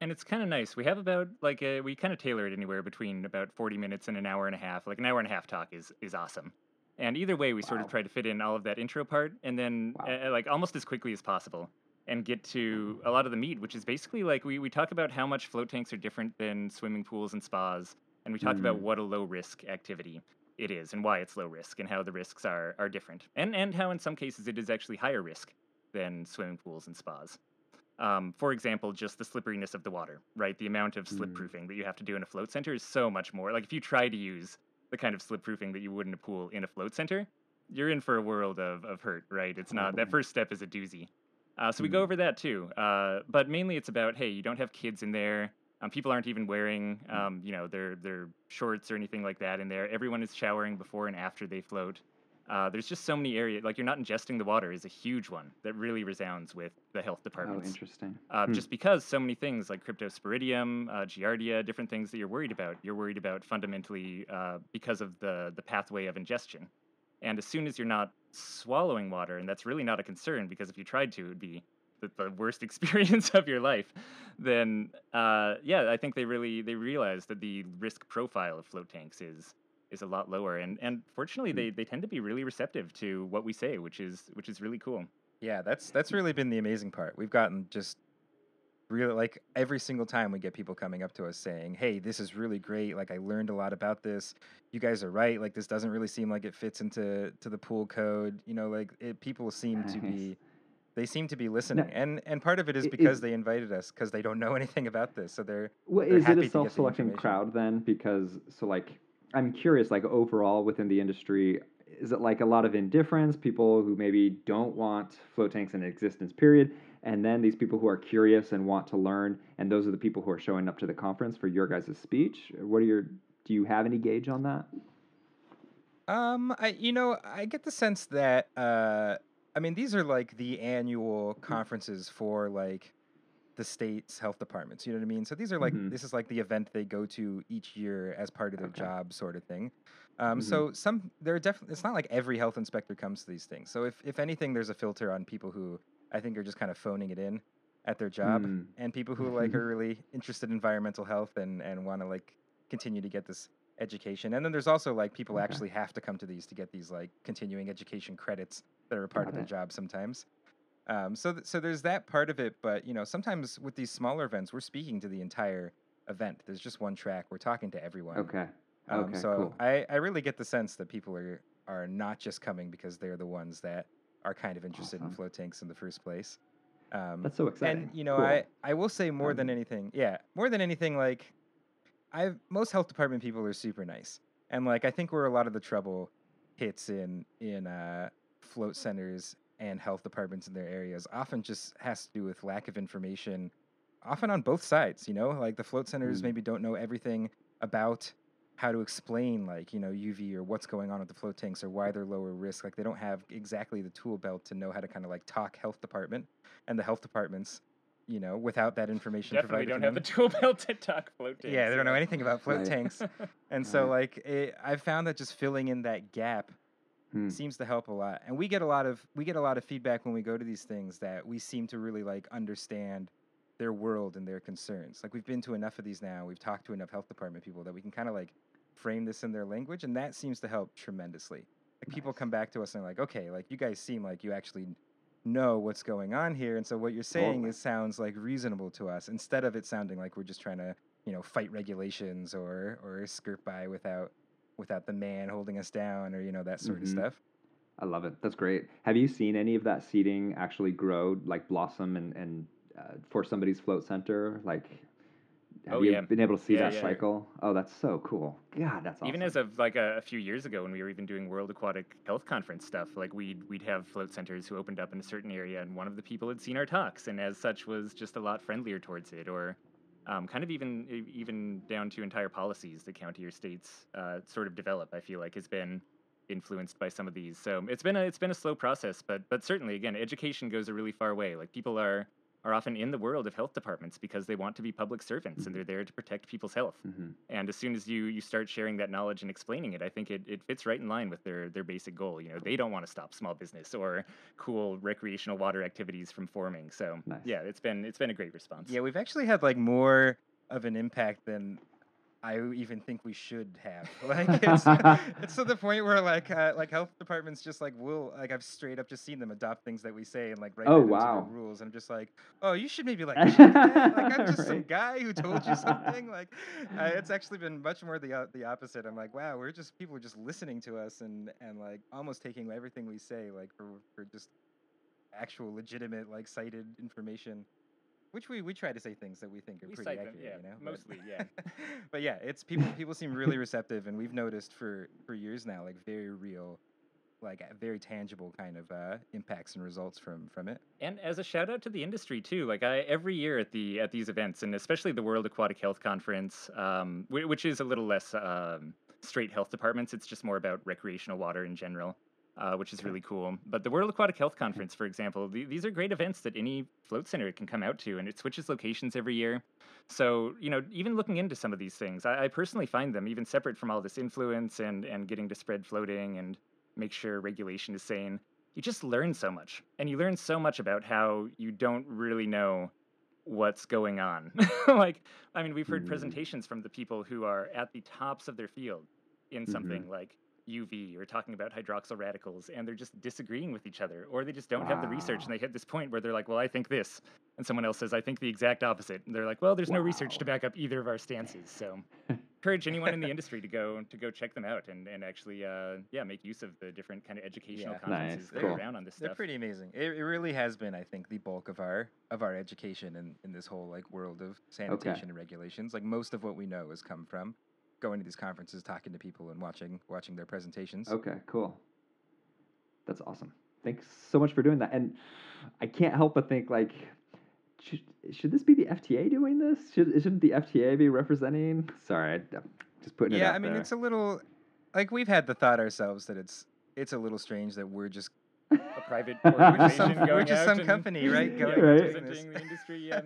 Speaker 3: And it's kind of nice. We have about like a, we kind of tailor it anywhere between about 40 minutes and an hour and a half. Like an hour and a half talk is is awesome. And either way, we sort of try to fit in all of that intro part and then
Speaker 1: Wow.
Speaker 3: uh, like almost as quickly as possible and get to a lot of the meat, which is basically like we, we talk about how much float tanks are different than swimming pools and spas. And we talk about
Speaker 1: Mm.
Speaker 3: what a low risk activity it is and why it's low risk and how the risks are, are different. And, and how in some cases it is actually higher risk than swimming pools and spas. Um, for example, just the slipperiness of the water, right? The amount of slip
Speaker 1: Mm.
Speaker 3: proofing that you have to do in a float center is so much more. Like if you try to use the kind of slip proofing that you would in a pool in a float center, you're in for a world of, of hurt, right? It's not that first step is a doozy. Uh, so we go
Speaker 1: Mm.
Speaker 3: over that too. Uh, but mainly it's about hey, you don't have kids in there. Um, people aren't even wearing um, you know their their shorts or anything like that in there. Everyone is showering before and after they float. Uh, there's just so many areas like you're not ingesting the water is a huge one that really resounds with the health
Speaker 1: department.
Speaker 3: Oh,
Speaker 1: interesting.
Speaker 3: uh,
Speaker 1: Hmm.
Speaker 3: just because so many things like cryptosporidium, uh, giardia, different things that you're worried about, you're worried about fundamentally uh, because of the the pathway of ingestion. And as soon as you're not swallowing water, and that's really not a concern because if you tried to, it would be the, the worst (laughs) experience of your life. Then, uh, yeah, I think they really they realize that the risk profile of float tanks is is a lot lower. And and fortunately,
Speaker 1: Mm.
Speaker 3: they they tend to be really receptive to what we say, which is which is really cool.
Speaker 2: Yeah, that's that's really been the amazing part. We've gotten just really like every single time we get people coming up to us saying, "Hey, this is really great. Like I learned a lot about this. You guys are right. Like this doesn't really seem like it fits into to the pool code. You know, like it, people seem to be they seem to be listening. And and part of it is because
Speaker 1: is-
Speaker 2: they invited us because they don't know (laughs) anything about this. So they're
Speaker 1: Well,
Speaker 2: they're
Speaker 1: is it a
Speaker 2: the
Speaker 1: self-selecting
Speaker 2: information.
Speaker 1: crowd then? Because so like I'm curious, like overall within the industry, is it like a lot of indifference, people who maybe don't want float tanks in existence, period, and then these people who are curious and want to learn, and those are the people who are showing up to the conference for your guys' speech? What are your do you have any gauge on that?
Speaker 2: Um, I you know I get the sense that uh, I mean these are like the annual conferences for like the state's health departments. You know what I mean? So these are like
Speaker 1: Mhm.
Speaker 2: this is like the event they go to each year as part of their
Speaker 1: Okay.
Speaker 2: job, sort of thing. Um,
Speaker 1: Mhm.
Speaker 2: so some there are definitely it's not like every health inspector comes to these things. So if if anything, there's a filter on people who I think are just kind of phoning it in at their job,
Speaker 1: Mm.
Speaker 2: and people who like (laughs) are really interested in environmental health and and want to like continue to get this education. And then there's also like people
Speaker 1: Okay.
Speaker 2: actually have to come to these to get these like continuing education credits that are a part
Speaker 1: Got
Speaker 2: of their
Speaker 1: it.
Speaker 2: job sometimes. Um, so th- so there's that part of it, but you know sometimes with these smaller events, we're speaking to the entire event. There's just one track. We're talking to everyone.
Speaker 1: Okay.
Speaker 2: Um,
Speaker 1: Okay,
Speaker 2: so
Speaker 1: cool.
Speaker 2: I, I really get the sense that people are are not just coming because they're the ones that are kind of interested in
Speaker 1: Awesome.
Speaker 2: float tanks in the first place. Um,
Speaker 1: That's so exciting.
Speaker 2: and you know,
Speaker 1: Cool.
Speaker 2: I I will say more than
Speaker 1: Um,
Speaker 2: anything, yeah, more than anything, like I most health department people are super nice, and like I think where a lot of the trouble hits in in uh, float centers and health departments in their areas often just has to do with lack of information, often on both sides. You know, like the float centers
Speaker 1: Mm.
Speaker 2: maybe don't know everything about how to explain like you know UV or what's going on with the float tanks or why they're lower risk. Like they don't have exactly the tool belt to know how to kind of like talk health department and the health departments, you know, without that information
Speaker 3: Definitely
Speaker 2: provided
Speaker 3: don't
Speaker 2: to
Speaker 3: have the tool (laughs) belt to talk float tanks.
Speaker 2: Yeah, they don't know anything about float
Speaker 1: Right.
Speaker 2: tanks, (laughs) and so like it, I've found that just filling in that gap
Speaker 1: Hmm.
Speaker 2: seems to help a lot. And we get a lot of we get a lot of feedback when we go to these things that we seem to really like understand their world and their concerns. Like we've been to enough of these now. We've talked to enough health department people that we can kind of like frame this in their language, and that seems to help tremendously. Like people come back to us and like, okay, like you guys seem like you actually know what's going on here, and so what you're saying
Speaker 1: Totally.
Speaker 2: is sounds like reasonable to us instead of it sounding like we're just trying to you know fight regulations or or skirt by without without the man holding us down or you know that sort
Speaker 1: Mhm.
Speaker 2: of stuff.
Speaker 1: I love it. That's great. Have you seen any of that seeding actually grow, like blossom, and and uh, for somebody's float center? Like, have
Speaker 3: Oh,
Speaker 1: you
Speaker 3: yeah.
Speaker 1: been able to see
Speaker 3: Yeah,
Speaker 1: that
Speaker 3: yeah.
Speaker 1: cycle? Oh, that's so cool. God, that's awesome.
Speaker 3: Even as of like a, a few years ago, when we were even doing World Aquatic Health Conference stuff, like we'd we'd have float centers who opened up in a certain area, and one of the people had seen our talks, and as such was just a lot friendlier towards it, or um, kind of even even down to entire policies the county or states uh, sort of develop. I feel like has been influenced by some of these. So it's been a it's been a slow process, but but certainly again, education goes a really far way. Like people are are often in the world of health departments because they want to be public servants
Speaker 1: Mhm.
Speaker 3: and they're there to protect people's health.
Speaker 1: Mhm.
Speaker 3: And as soon as you you start sharing that knowledge and explaining it, I think it, it fits right in line with their their basic goal. You know, they don't want to stop small business or cool recreational water activities from forming. So
Speaker 1: Nice.
Speaker 3: yeah, it's been it's been a great response.
Speaker 2: Yeah, we've actually had like more of an impact than I even think we should have. (laughs) Like it's it's to the point where like uh, like health departments just like will like I've straight up just seen them adopt things that we say and like write
Speaker 1: Oh,
Speaker 2: that into
Speaker 1: wow.
Speaker 2: rules. And I'm just like, oh, you should maybe like (laughs) like I'm just some guy who told you something. Like uh, (laughs) it's actually been much more the uh, the opposite. I'm like, wow, we're just people are just listening to us and and like almost taking everything we say like for for just actual legitimate like cited information. Which we, we try to say things that we think are
Speaker 3: We
Speaker 2: pretty
Speaker 3: cite them,
Speaker 2: accurate,
Speaker 3: yeah,
Speaker 2: you know. but-
Speaker 3: mostly, yeah. (laughs)
Speaker 2: but yeah, it's people people seem really (laughs) receptive, and we've noticed for for years now, like very real, like very tangible kind of uh, impacts and results from from it.
Speaker 3: And as a shout out to the industry too, like I every year at the at these events, and especially the World Aquatic Health Conference, um, which is a little less um, straight health departments. It's just more about recreational water in general, uh, which is really cool. But the World Aquatic Health Conference, for example, the, these are great events that any float center can come out to, and it switches locations every year. So you know, even looking into some of these things, I, I personally find them even separate from all this influence and and getting to spread floating and make sure regulation is sane you just learn so much and you learn so much about how you don't really know what's going on (laughs) like i mean we've heard
Speaker 1: Mm.
Speaker 3: presentations from the people who are at the tops of their field in
Speaker 1: Mhm.
Speaker 3: something like UV or talking about hydroxyl radicals, and they're just disagreeing with each other, or they just don't have the research, and they hit this point where they're like, "Well, I think this," and someone else says, "I think the exact opposite," and they're like, "Well, there's no research to back up either of our stances." So, (laughs) encourage anyone in the industry to go to go check them out and and actually, uh, yeah, make use of the different kind of educational
Speaker 2: Yeah.
Speaker 3: conferences
Speaker 1: Nice,
Speaker 3: that
Speaker 1: cool.
Speaker 3: are around on this stuff.
Speaker 2: They're pretty amazing. It, it really has been, I think, the bulk of our of our education in, in this whole like world of sanitation and regulations. Like most of what we know has come from going to these conferences, talking to people, and watching watching their presentations.
Speaker 1: Okay, cool. That's awesome. Thanks so much for doing that. And I can't help but think like, should, should this be the FTA doing this? Should shouldn't the FTA be representing? Sorry, just putting it
Speaker 2: Yeah, I mean
Speaker 1: there.
Speaker 2: it's a little like we've had the thought ourselves that it's it's a little strange that we're just
Speaker 3: a private
Speaker 2: we're (laughs) just some,
Speaker 3: going
Speaker 2: just
Speaker 3: out
Speaker 2: some
Speaker 3: and-
Speaker 2: company, right? (laughs)
Speaker 3: yeah,
Speaker 2: Going
Speaker 1: Right.
Speaker 2: and doing this.
Speaker 3: representing the (laughs) industry. Yeah.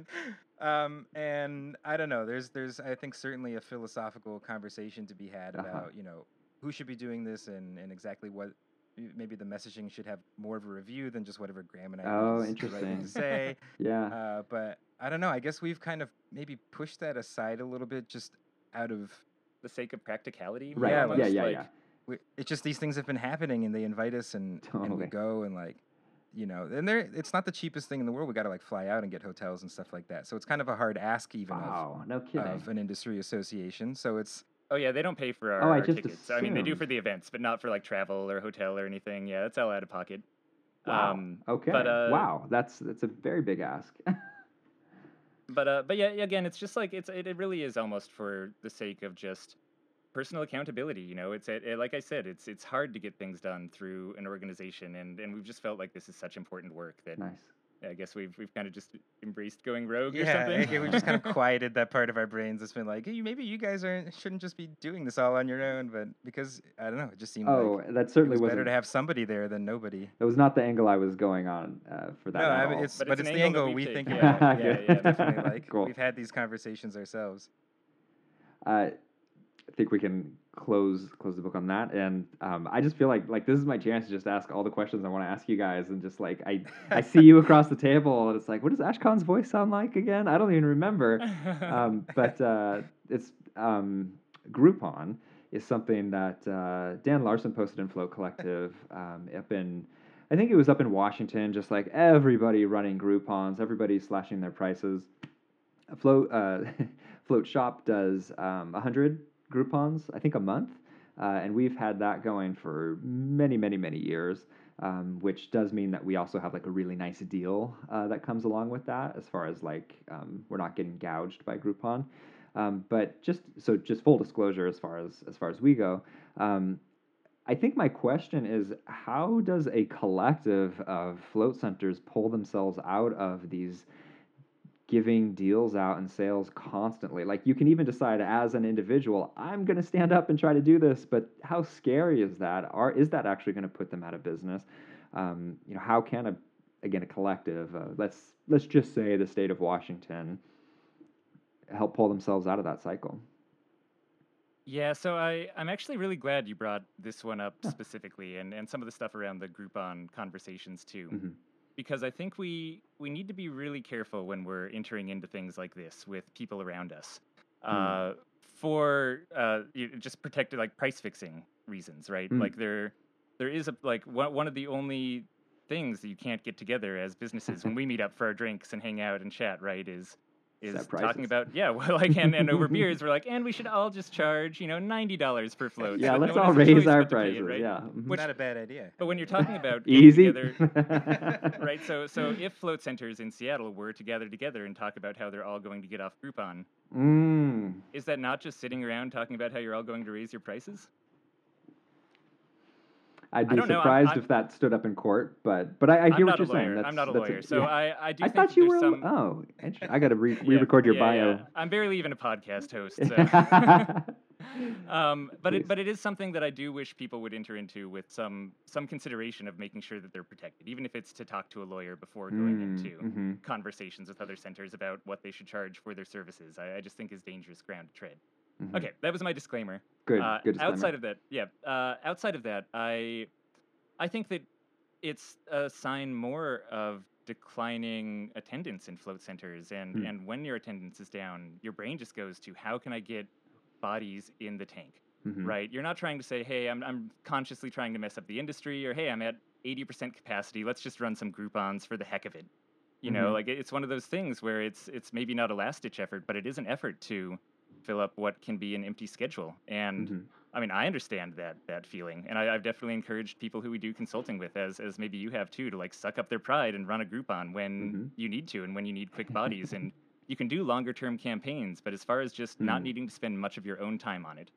Speaker 2: um, and I don't know. There's there's I think certainly a philosophical conversation to be had
Speaker 1: Uh-huh.
Speaker 2: about you know who should be doing this and and exactly what maybe the messaging should have more of a review than just whatever Graham and I
Speaker 1: Oh,
Speaker 2: think is the right thing to
Speaker 1: interesting.
Speaker 2: say.
Speaker 1: yeah.
Speaker 2: uh, but I don't know. I guess we've kind of maybe pushed that aside a little bit, just out of
Speaker 3: the sake of practicality.
Speaker 1: right.
Speaker 2: yeah,
Speaker 1: Yeah, yeah,
Speaker 3: like,
Speaker 1: yeah.
Speaker 2: We, it's just these things have been happening and they invite us and, and we go and like you know and they're it's not the cheapest thing in the world we got to like fly out and get hotels and stuff like that so it's kind of a hard ask even
Speaker 1: Wow, no
Speaker 2: of,
Speaker 1: kidding.
Speaker 2: of an industry association so it's
Speaker 3: Oh yeah, they don't pay for our,
Speaker 1: Oh, I
Speaker 3: our
Speaker 1: just
Speaker 3: tickets. I mean, they do for the events, but not for like travel or hotel or anything. Yeah, that's all out of pocket.
Speaker 1: wow.
Speaker 3: Um,
Speaker 1: okay.
Speaker 3: but, uh,
Speaker 1: wow, that's that's a very big ask. (laughs)
Speaker 3: but uh, but yeah, again, it's just like it's it, it really is almost for the sake of just personal accountability. You know, it's it, it- like I said, it's it's hard to get things done through an organization, and and we've just felt like this is such important work that
Speaker 1: nice.
Speaker 3: I guess we've we've kind of just embraced going rogue or
Speaker 2: yeah
Speaker 3: something. (laughs)
Speaker 2: okay, we just kind of (laughs) quieted that part of our brains that's been like hey, maybe you guys aren't shouldn't just be doing this all on your own but because i don't know it just seemed
Speaker 1: Oh,
Speaker 2: like
Speaker 1: that certainly
Speaker 2: was
Speaker 1: wasn't.
Speaker 2: better to have somebody there than nobody
Speaker 1: that was not the angle I was going on uh, for that.
Speaker 2: no,
Speaker 1: at
Speaker 2: I mean, it's
Speaker 3: But
Speaker 2: but,
Speaker 3: it's
Speaker 2: it's,
Speaker 3: an
Speaker 2: the
Speaker 3: angle
Speaker 2: angle
Speaker 3: we've
Speaker 2: think (laughs) about.
Speaker 1: Yeah,
Speaker 2: Yeah, yeah, definitely. Like
Speaker 1: Cool.
Speaker 2: we've had these conversations ourselves.
Speaker 1: uh, I think we can close close the book on that. And um, I just feel like like this is my chance to just ask all the questions I want to ask you guys, and just like I I (laughs) see you across the table, and it's like, what does Ashkan's voice sound like again? I don't even remember. (laughs) um, but uh, it's um, Groupon is something that uh, Dan Larson posted in Float Collective um, up in. I think it was up in Washington, just like everybody running Groupons, everybody slashing their prices. Float uh, (laughs) Float Shop does um, 100 Groupons, I think, a month, uh, and we've had that going for many, many, many years. Um, which does mean that we also have like a really nice deal uh, that comes along with that, as far as like um, we're not getting gouged by Groupon. Um, but just so just full disclosure, as far as as far as we go, um, I think my question is how does a collective of float centers pull themselves out of these giving deals out and sales constantly? Like you can even decide as an individual, I'm going to stand up and try to do this, but how scary is that? Are is that actually going to put them out of business? Um, you know, how can a again a collective, uh, let's let's just say the state of Washington, help pull themselves out of that cycle?
Speaker 3: Yeah, so I, I'm actually really glad you brought this one up
Speaker 1: Yeah.
Speaker 3: specifically and, and some of the stuff around the Groupon conversations too.
Speaker 1: Mhm.
Speaker 3: Because I think we, we need to be really careful when we're entering into things like this with people around us.
Speaker 1: Hmm.
Speaker 3: Uh, for uh, just protected like price fixing reasons, right?
Speaker 1: Mm.
Speaker 3: Like there there is a like one, one of the only things that you can't get together as businesses when we meet up for our drinks and hang out and chat, right? Is is
Speaker 1: Set
Speaker 3: talking about yeah, (laughs) well, like and, and over beers, we're like, and we should all just charge you know ninety dollars per float.
Speaker 1: Yeah,
Speaker 3: that
Speaker 1: let's
Speaker 3: no
Speaker 1: all raise our
Speaker 3: but to pay it,
Speaker 1: prices.
Speaker 3: right?
Speaker 1: Yeah.
Speaker 3: Which-
Speaker 2: Not a bad idea.
Speaker 3: But when you're talking about (laughs)
Speaker 1: Easy.
Speaker 3: together, (laughs) right? So so if float centers in Seattle were to gather together and talk about how they're all going to get off Groupon,
Speaker 1: mm.
Speaker 3: is that not just sitting around talking about how you're all going to raise your prices?
Speaker 1: I'd
Speaker 3: I
Speaker 1: be
Speaker 3: know, I'm-
Speaker 1: surprised
Speaker 3: I'm-
Speaker 1: if that stood up in court, but but I, I hear what you're
Speaker 3: lawyer.
Speaker 1: saying. That's,
Speaker 3: I'm not a lawyer, so
Speaker 1: yeah.
Speaker 3: I, I do.
Speaker 1: I thought you were.
Speaker 3: some,
Speaker 1: Oh. I got to re-
Speaker 3: Yeah,
Speaker 1: re-record your
Speaker 3: yeah,
Speaker 1: bio.
Speaker 3: I'm barely even a podcast (laughs) host, so. (laughs) um, but
Speaker 1: Please.
Speaker 3: it, but it is something that I do wish people would enter into with some some consideration of making sure that they're protected, even if it's to talk to a lawyer before going into
Speaker 1: hmm
Speaker 3: conversations with other centers about what they should charge for their services. I, I just think is dangerous ground to tread.
Speaker 1: hmm
Speaker 3: Okay, that was my disclaimer.
Speaker 1: Good.
Speaker 3: Uh,
Speaker 1: good disclaimer.
Speaker 3: outside of that, yeah. Uh, outside of that, I, I think that it's a sign more of declining attendance in float centers, and
Speaker 1: Hmm.
Speaker 3: and when your attendance is down, your brain just goes to how can I get bodies in the tank,
Speaker 1: Mhm.
Speaker 3: right? You're not trying to say, hey, I'm, I'm consciously trying to mess up the industry, or hey, I'm at 80% capacity. Let's just run some Groupons for the heck of it. You know,
Speaker 1: Mhm.
Speaker 3: like it's one of those things where it's it's maybe not a last ditch effort, but it is an effort to fill up what can be an empty schedule. And
Speaker 1: Mhm.
Speaker 3: I mean, I understand that that feeling, and I, I've definitely encouraged people who we do consulting with, as as maybe you have too, to like suck up their pride and run a Groupon when
Speaker 1: Mhm.
Speaker 3: you need to and when you need quick bodies, and you can do longer term campaigns. But as far as just not
Speaker 1: Mm.
Speaker 3: needing to spend much of your own time on it,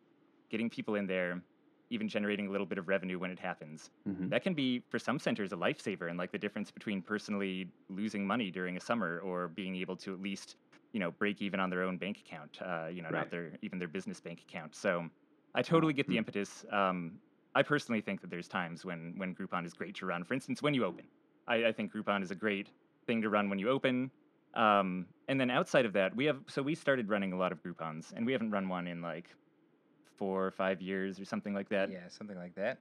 Speaker 3: getting people in there, even generating a little bit of revenue when it happens,
Speaker 1: Mhm.
Speaker 3: that can be for some centers a lifesaver, and like the difference between personally losing money during a summer or being able to at least you know break even on their own bank account, uh, you know,
Speaker 1: Right.
Speaker 3: not their even their business bank account. So. I totally get the
Speaker 1: mm.
Speaker 3: impetus. Um, I personally think that there's times when when Groupon is great to run. For instance, when you open, I, I think Groupon is a great thing to run when you open. Um, and then outside of that, we have so we started running a lot of Groupons, and we haven't run one in like four or five years or something like that.
Speaker 2: yeah, something like that.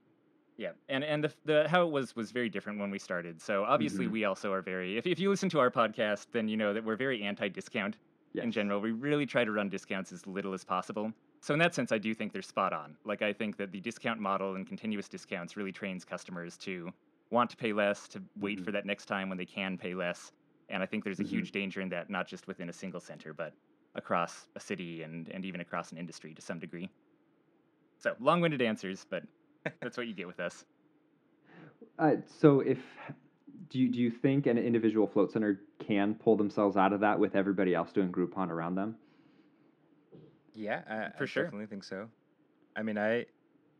Speaker 3: Yeah, and and the, the how it was was very different when we started. So obviously,
Speaker 1: Mhm.
Speaker 3: we also are very. If if you listen to our podcast, then you know that we're very anti-discount in general. We really try to run discounts as little as possible. So in that sense, I do think they're spot on. Like I think that the discount model and continuous discounts really trains customers to want to pay less, to wait
Speaker 1: Mhm.
Speaker 3: for that next time when they can pay less. And I think there's a
Speaker 1: Mhm.
Speaker 3: huge danger in that, not just within a single center, but across a city and, and even across an industry to some degree. So long-winded answers, but that's what you get with us.
Speaker 1: Uh, so if do you, do you think an individual float center can pull themselves out of that with everybody else doing Groupon around them?
Speaker 2: Yeah, I,
Speaker 3: For
Speaker 2: I
Speaker 3: sure.
Speaker 2: definitely think so. I mean, I,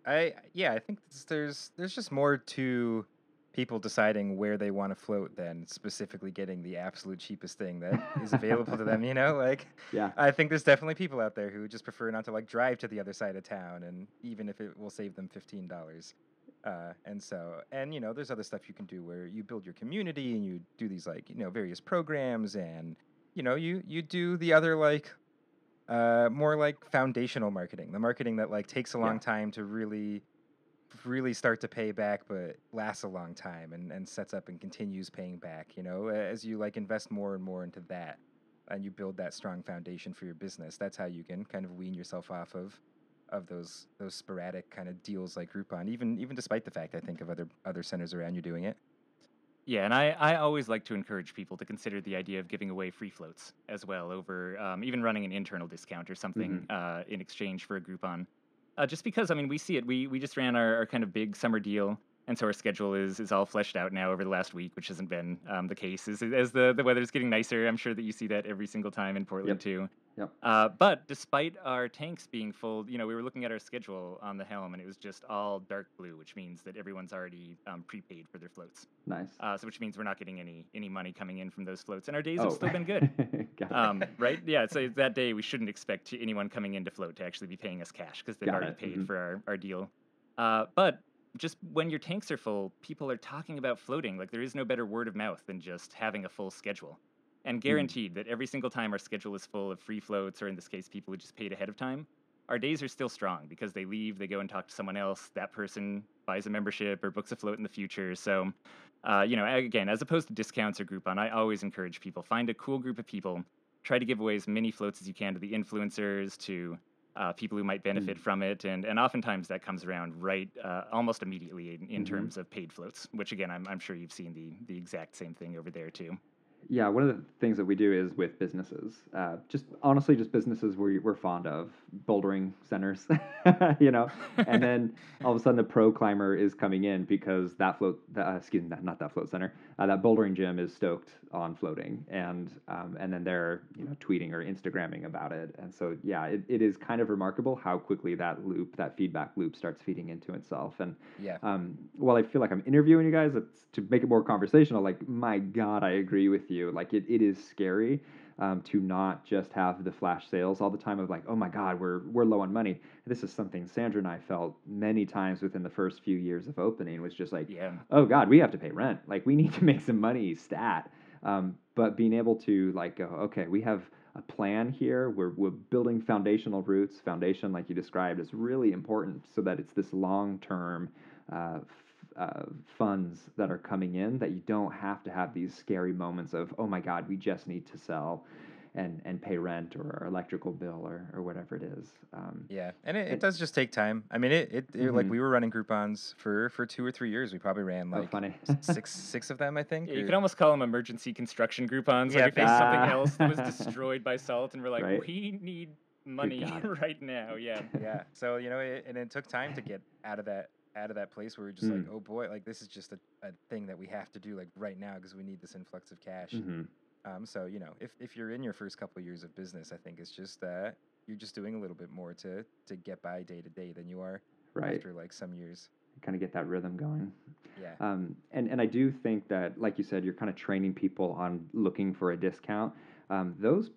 Speaker 2: I yeah, I think there's there's just more to people deciding where they want to float than specifically getting the absolute cheapest thing that is available to them. You know, like (laughs)
Speaker 1: Yeah.
Speaker 2: I think there's definitely people out there who just prefer not to like drive to the other side of town, and even if it will save them fifteen dollars. Uh, and so, and you know, there's other stuff you can do where you build your community and you do these like you know various programs, and you know you you do the other like uh, more like foundational marketing, the marketing that like takes a long
Speaker 1: Yeah.
Speaker 2: time to really really start to pay back but lasts a long time and, and sets up and continues paying back you know as you like invest more and more into that and you build that strong foundation for your business that's how you can kind of wean yourself off of of those those sporadic kind of deals like Groupon even even despite the fact I think of other other centers around you doing it
Speaker 3: Yeah, and I, I always like to encourage people to consider the idea of giving away free floats as well over um, even running an internal discount or something uh, in exchange for a Groupon. Uh, just because, I mean, we see it. We, we just ran our, our kind of big summer deal, and so our schedule is, is all fleshed out now over the last week, which hasn't been um, the case. As, as the, the weather's getting nicer, I'm sure that you see that every single time in Portland
Speaker 1: Yep.
Speaker 3: too.
Speaker 1: Yep.
Speaker 3: Uh, but despite our tanks being full, you know, we were looking at our schedule on the helm, and it was just all dark blue, which means that everyone's already um, prepaid for their floats.
Speaker 1: Nice.
Speaker 3: Uh, so which means we're not getting any any money coming in from those floats, and our days
Speaker 1: oh.
Speaker 3: have still been good. (laughs) Um, right? Yeah. So that day we shouldn't expect anyone coming in to float to actually be paying us cash because they've
Speaker 1: Got
Speaker 3: already
Speaker 1: it,
Speaker 3: paid
Speaker 1: mhm.
Speaker 3: for our, our deal. Uh, but just when your tanks are full, people are talking about floating. Like there is no better word of mouth than just having a full schedule. And guaranteed that every single time our schedule is full of free floats, or in this case, people who just paid ahead of time, our days are still strong because they leave, they go and talk to someone else. That person buys a membership or books a float in the future. So, uh, you know, again, as opposed to discounts or Groupon, I always encourage people find a cool group of people, try to give away as many floats as you can to the influencers, to uh, people who might benefit from it, and and oftentimes that comes around right uh, almost immediately in, in
Speaker 1: Mhm.
Speaker 3: terms of paid floats. Which again, I'm I'm sure you've seen the the exact same thing over there too.
Speaker 1: Yeah, one of the things that we do is with businesses, uh, just honestly, just businesses we, we're fond of, bouldering centers, (laughs) you know, and then (laughs) all of a sudden a pro climber is coming in because that float, the, uh, excuse me, not, not that float center, uh, that bouldering gym is stoked on floating, and um, and then they're you know tweeting or Instagramming about it, and so yeah, it, it is kind of remarkable how quickly that loop, that feedback loop, starts feeding into itself, and
Speaker 2: yeah
Speaker 1: um, while I feel like I'm interviewing you guys, it's to make it more conversational. Like, my God, I agree with you. Like, it, it is scary um, to not just have the flash sales all the time of like, oh my God, we're we're low on money. This is something Sandra and I felt many times within the first few years of opening. Was just like,
Speaker 3: Yeah.
Speaker 1: oh God, we have to pay rent. Like, we (laughs) need to make some money stat. Um, but being able to like go, okay, we have a plan here. We're we're building foundational roots. Foundation, like you described, is really important so that it's this long term. Uh, uh, funds that are coming in that you don't have to have these scary moments of oh my god we just need to sell and and pay rent or electrical bill or or whatever it is. Um,
Speaker 2: Yeah, and it,
Speaker 1: It-
Speaker 2: it does just take time. I mean, it, it, it like we were running Groupons for for two or three years. We probably ran
Speaker 1: oh,
Speaker 2: like
Speaker 1: funny.
Speaker 2: six six of them, I think.
Speaker 3: Yeah, you
Speaker 2: or-
Speaker 3: could almost call them emergency construction Groupons.
Speaker 2: Yeah,
Speaker 3: like if there's something else that was (laughs) destroyed by salt, and we're like,
Speaker 1: Right.
Speaker 3: we need money (laughs) right now. Yeah.
Speaker 2: yeah. So you know, it, and it took time to get out of that out of that place where we're just like,
Speaker 1: Mm.
Speaker 2: oh boy, like this is just a, a thing that we have to do like right now because we need this influx of cash.
Speaker 1: Mhm.
Speaker 2: Um, so you know, if if you're in your first couple of years of business, I think it's just that you're just doing a little bit more to to get by day to day than you are
Speaker 1: Right.
Speaker 2: after like some years.
Speaker 1: Kind of get that rhythm going.
Speaker 2: Yeah.
Speaker 1: Um, and, and I do think that, like you said, you're kind of training people on looking for a discount. Um, those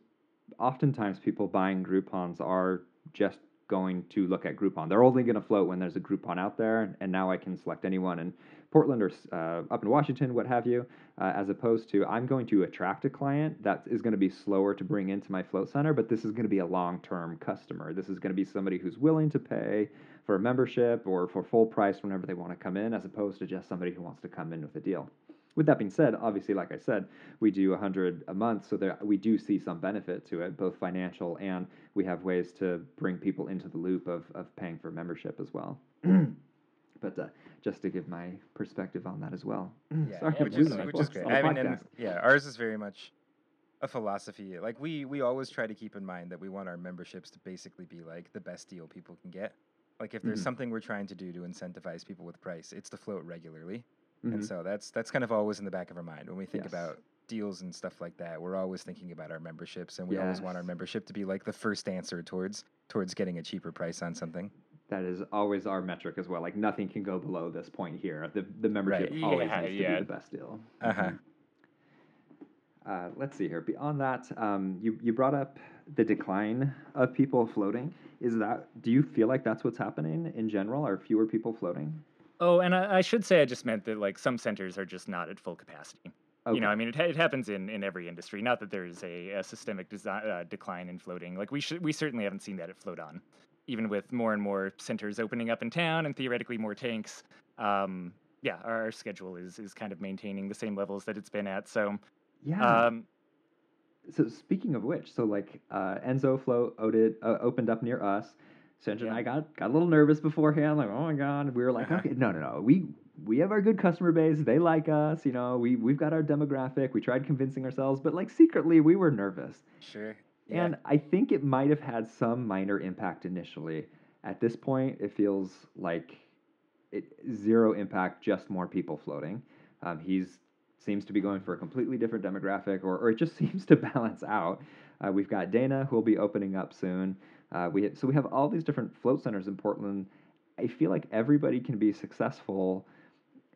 Speaker 1: oftentimes people buying Groupons are just going to look at Groupon. They're only going to float when there's a Groupon out there, and now I can select anyone in Portland or uh, up in Washington, what have you, uh, as opposed to I'm going to attract a client that is going to be slower to bring into my float center, but this is going to be a long term customer. This is going to be somebody who's willing to pay for a membership or for full price whenever they want to come in, as opposed to just somebody who wants to come in with a deal. With that being said, obviously, like I said, we do 100 a month, so there we do see some benefit to it, both financial and we have ways to bring people into the loop of, of paying for membership as well. (clears throat) but uh, just to give my perspective on that as well. (clears throat)
Speaker 2: Yeah,
Speaker 1: Sorry,
Speaker 3: yeah,
Speaker 1: I'm
Speaker 2: which is which is great. I mean, and, yeah, ours is very much a philosophy. Like we we always try to keep in mind that we want our memberships to basically be like the best deal people can get. Like if there's
Speaker 1: Mhm.
Speaker 2: something we're trying to do to incentivize people with price, it's to float regularly.
Speaker 1: Mhm.
Speaker 2: And so that's that's kind of always in the back of our mind when we think
Speaker 1: Yes.
Speaker 2: about deals and stuff like that. We're always thinking about our memberships, and we always want our membership to be like the first answer towards towards getting a cheaper price on something.
Speaker 1: That is always our metric as well. Like nothing can go below this point here. The the membership
Speaker 3: Right.
Speaker 1: always
Speaker 3: Yeah,
Speaker 1: needs to
Speaker 3: yeah.
Speaker 1: be the best deal.
Speaker 2: Uh huh.
Speaker 1: Mhm. Uh, let's see here. Beyond that, um, you you brought up the decline of people floating. Is that do you feel like that's what's happening in general? Are fewer people floating?
Speaker 3: Oh, and I, I should say I just meant that like some centers are just not at full capacity. Okay. You know, I mean, it, ha- it happens in, in every industry. Not that there's a, a systemic desi- uh, decline in floating. Like we should, we certainly haven't seen that at Float On, even with more and more centers opening up in town and theoretically more tanks. Um, yeah, our, our schedule is is kind of maintaining the same levels that it's been at. So,
Speaker 1: yeah.
Speaker 3: um,
Speaker 1: so speaking of which, so like uh, Enzo Float uh, opened up near us. Sandra and I got got a little nervous beforehand, like, oh my god. We were like,
Speaker 2: Uh-huh.
Speaker 1: okay, no, no, no. We we have our good customer base. They like us. You know, we we've got our demographic. We tried convincing ourselves, but like secretly, we were nervous.
Speaker 2: Sure. Yeah.
Speaker 1: And I think it might have had some minor impact initially. At this point, it feels like it zero impact, just more people floating. Um, he's seems to be going for a completely different demographic, or, or it just (laughs) seems to balance out. Uh, we've got Dana who will be opening up soon. Uh, we so we have all these different float centers in Portland. I feel like everybody can be successful.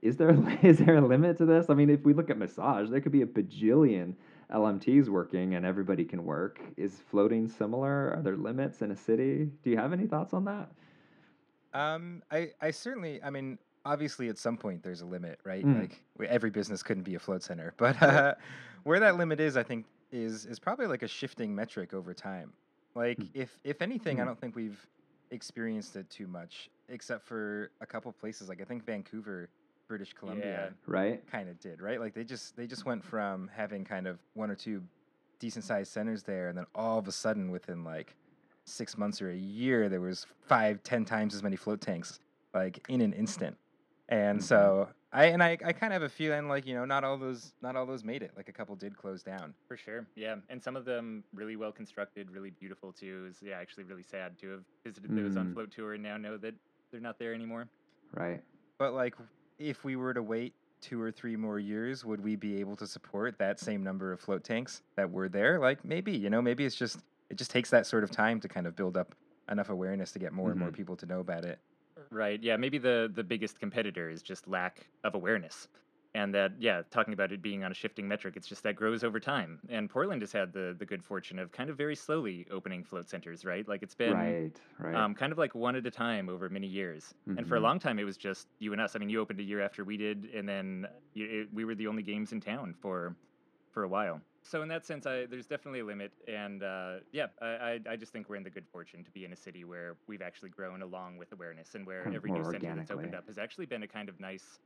Speaker 1: Is there (laughs) is there a limit to this? I mean, if we look at massage, there could be a bajillion LMTs working and everybody can work. Is floating similar? Are there limits in a city? Do you have any thoughts on that?
Speaker 2: Um, I, I certainly, I mean, obviously at some point there's a limit, right?
Speaker 1: Mm.
Speaker 2: Like every business couldn't be a float center, (laughs) but uh, where that limit is, I think, is is probably like a shifting metric over time. Like
Speaker 1: Mm.
Speaker 2: if if anything, I
Speaker 1: Mm.
Speaker 2: don't think we've experienced it too much, except for a couple places. Like I think Vancouver, British Columbia,
Speaker 1: Right?
Speaker 2: kind of did, right? Like they just they just went from having kind of one or two decent sized centers there, and then all of a sudden, within like six months or a year, there was five, ten times as many float tanks, like in an instant. And
Speaker 1: Mhm.
Speaker 2: so I and I, I kind of have a feeling like you know not all those not all those made it. Like a couple did close down.
Speaker 3: For sure, yeah, and some of them really well constructed, really beautiful too. Is yeah, actually really sad to have visited those on
Speaker 1: Mm.
Speaker 3: Float Tour and now know that they're not there anymore.
Speaker 1: Right.
Speaker 2: But like if we were to wait two or three more years, would we be able to support that same number of float tanks that were there? Like maybe, you know, maybe it's just it just takes that sort of time to kind of build up enough awareness to get more and more
Speaker 1: Mhm.
Speaker 2: people to know about it.
Speaker 3: Right. Yeah. Maybe the the biggest competitor is just lack of awareness, and that yeah, talking about it being on a shifting metric, it's just that grows over time. And Portland has had the the good fortune of kind of very slowly opening float centers. Right. Like it's been.
Speaker 1: right. Right.
Speaker 3: Um, kind of like one at a time over many years, and for a
Speaker 1: Mhm.
Speaker 3: long time it was just you and us. I mean, you opened a year after we did, and then it, we were the only games in town for for a while. So in that sense, I, there's definitely a limit, and uh, yeah, I, I, I just think we're in the good fortune to be in a city where we've actually grown along with awareness, and where
Speaker 1: Kind of
Speaker 3: every new center that's opened up has actually been a kind of nice,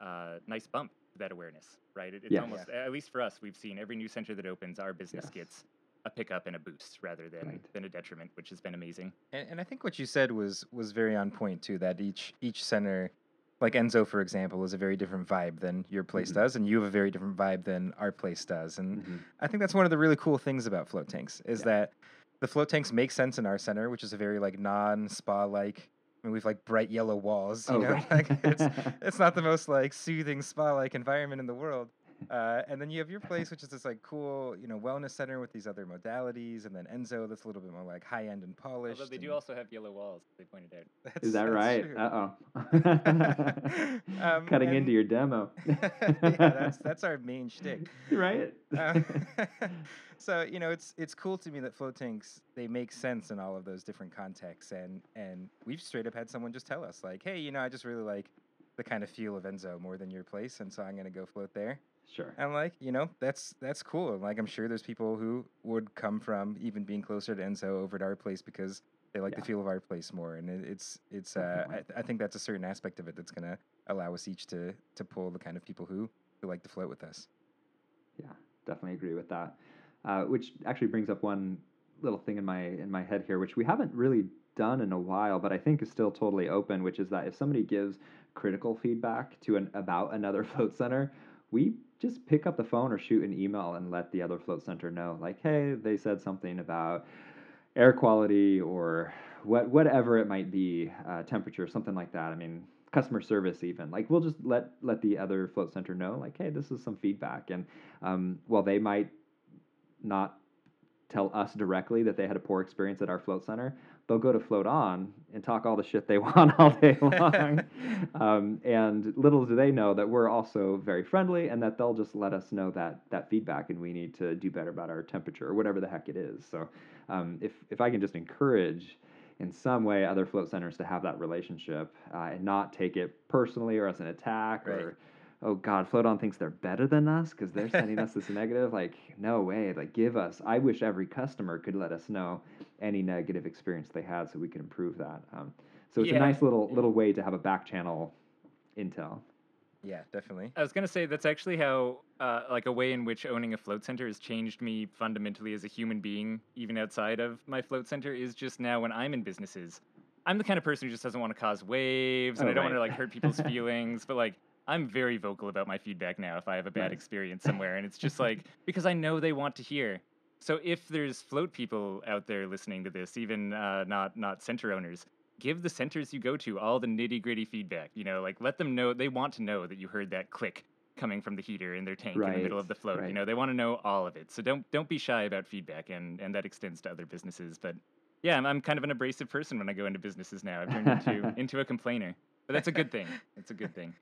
Speaker 3: uh, nice bump to that awareness, right? It, it's
Speaker 1: Yes.
Speaker 3: almost at least for us, we've seen every new center that opens, our business
Speaker 1: Yes.
Speaker 3: gets a pickup and a boost rather than
Speaker 1: Right.
Speaker 3: than a detriment, which has been amazing.
Speaker 2: And, and I think what you said was was very on point too. That each each center, like Enzo for example, is a very different vibe than your place
Speaker 1: Mhm.
Speaker 2: does, and you have a very different vibe than our place does. And
Speaker 1: Mhm.
Speaker 2: I think that's one of the really cool things about float tanks is
Speaker 1: Yeah.
Speaker 2: that the float tanks make sense in our center, which is a very like non spa like. I mean, we've like bright yellow walls. You
Speaker 1: Oh,
Speaker 2: know, (laughs)
Speaker 1: right.
Speaker 2: like it's (laughs) it's not the most like soothing spa like environment in the world. Uh, and then you have your place, which is this like cool, you know, wellness center with these other modalities, and then Enzo, that's a little bit more like high end and polished.
Speaker 3: Although they do
Speaker 2: and
Speaker 3: also have yellow walls, they pointed out. (laughs)
Speaker 2: that's-
Speaker 1: Is that right? Uh oh. (laughs)
Speaker 2: Um,
Speaker 1: Cutting
Speaker 2: and-
Speaker 1: into your demo. (laughs)
Speaker 2: yeah, that's that's our main shtick.
Speaker 1: right.
Speaker 2: Uh, so you know, it's it's cool to me that float tanks they make sense in all of those different contexts, and and we've straight up had someone just tell us like, hey, you know, I just really like the kind of feel of Enzo more than your place, and so I'm gonna go float there.
Speaker 1: Sure.
Speaker 2: And like, you know, that's that's cool. And like, I'm sure there's people who would come from even being closer to Enzo over to our place because they like
Speaker 1: Yeah.
Speaker 2: the feel of our place more. And it, it's it's uh, I, I think that's a certain aspect of it that's gonna allow us each to to pull the kind of people who who like to float with us.
Speaker 1: Yeah, definitely agree with that. Uh, which actually brings up one little thing in my in my head here, which we haven't really done in a while, but I think is still totally open. Which is that if somebody gives critical feedback to an about another (laughs) float center, we just pick up the phone or shoot an email and let the other float center know, like, hey, they said something about air quality or what whatever it might be, uh, temperature, something like that. I mean, customer service even. Like we'll just let let the other float center know, like, hey, this is some feedback, and um, while they might not tell us directly that they had a poor experience at our float center, they'll go to float on and talk all the shit they (laughs) want all day long. (laughs) um, and little do they know that we're also very friendly and that they'll just let us know that that feedback and we need to do better about our temperature or whatever the heck it is. So um, if if I can just encourage in some way other float centers to have that relationship uh, and not take it personally or as an attack
Speaker 2: Right.
Speaker 1: or oh god float on thinks they're better than us because they're sending us this (laughs) negative like no way like give us i wish every customer could let us know any negative experience they had so we could improve that um, so it's a nice little little way to have a back channel intel
Speaker 2: Yeah, definitely.
Speaker 3: I was gonna say that's actually how, uh, like, a way in which owning a float center has changed me fundamentally as a human being, even outside of my float center. Is just now when I'm in businesses, I'm the kind of person who just doesn't want to cause waves, and
Speaker 1: Oh,
Speaker 3: I don't want to like hurt people's (laughs) feelings. But like, I'm very vocal about my feedback now if I have a bad experience somewhere, and it's just like (laughs) because I know they want to hear. So if there's float people out there listening to this, even uh, not not center owners, give the centers you go to all the nitty gritty feedback. You know, like let them know they want to know that you heard that click coming from the heater in their tank in the middle of the float.
Speaker 1: right.
Speaker 3: You know, they want to know all of it. So don't don't be shy about feedback, and and that extends to other businesses. But yeah, I'm, I'm kind of an abrasive person when I go into businesses now. I've turned into (laughs) into a complainer, but that's a good thing. It's a good thing.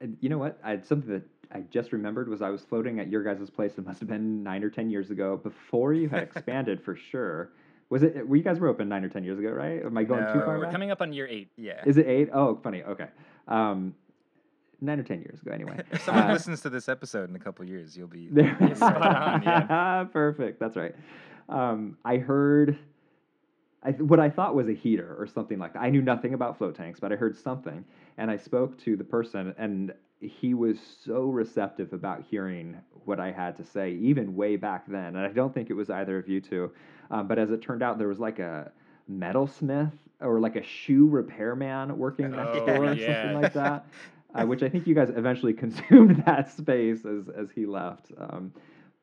Speaker 1: And you know what? I had something that I just remembered was I was floating at your guys' place. It must have been nine or ten years ago, before you had (laughs) expanded for sure. Was it? Were you guys were open nine or ten years ago, right? Am I going too far
Speaker 2: we're
Speaker 1: back?
Speaker 3: coming up on year eight.
Speaker 2: Yeah.
Speaker 1: Is it eight? Oh, funny. Okay, um, nine or ten years ago, anyway. (laughs)
Speaker 2: if someone
Speaker 1: Uh,
Speaker 2: listens to this episode in a couple years, you'll be (laughs)
Speaker 3: spot on, yeah.
Speaker 1: Perfect. That's right. Um, I heard I, what I thought was a heater or something like that. I knew nothing about float tanks, but I heard something, and I spoke to the person, and he was so receptive about hearing what I had to say, even way back then. And I don't think it was either of you two, um, but as it turned out, there was like a metalsmith or like a shoe repairman working next
Speaker 3: Oh,
Speaker 1: door or
Speaker 3: yeah.
Speaker 1: something like that. (laughs) Uh, which I think you guys eventually (laughs) consumed that space as as he left. Um,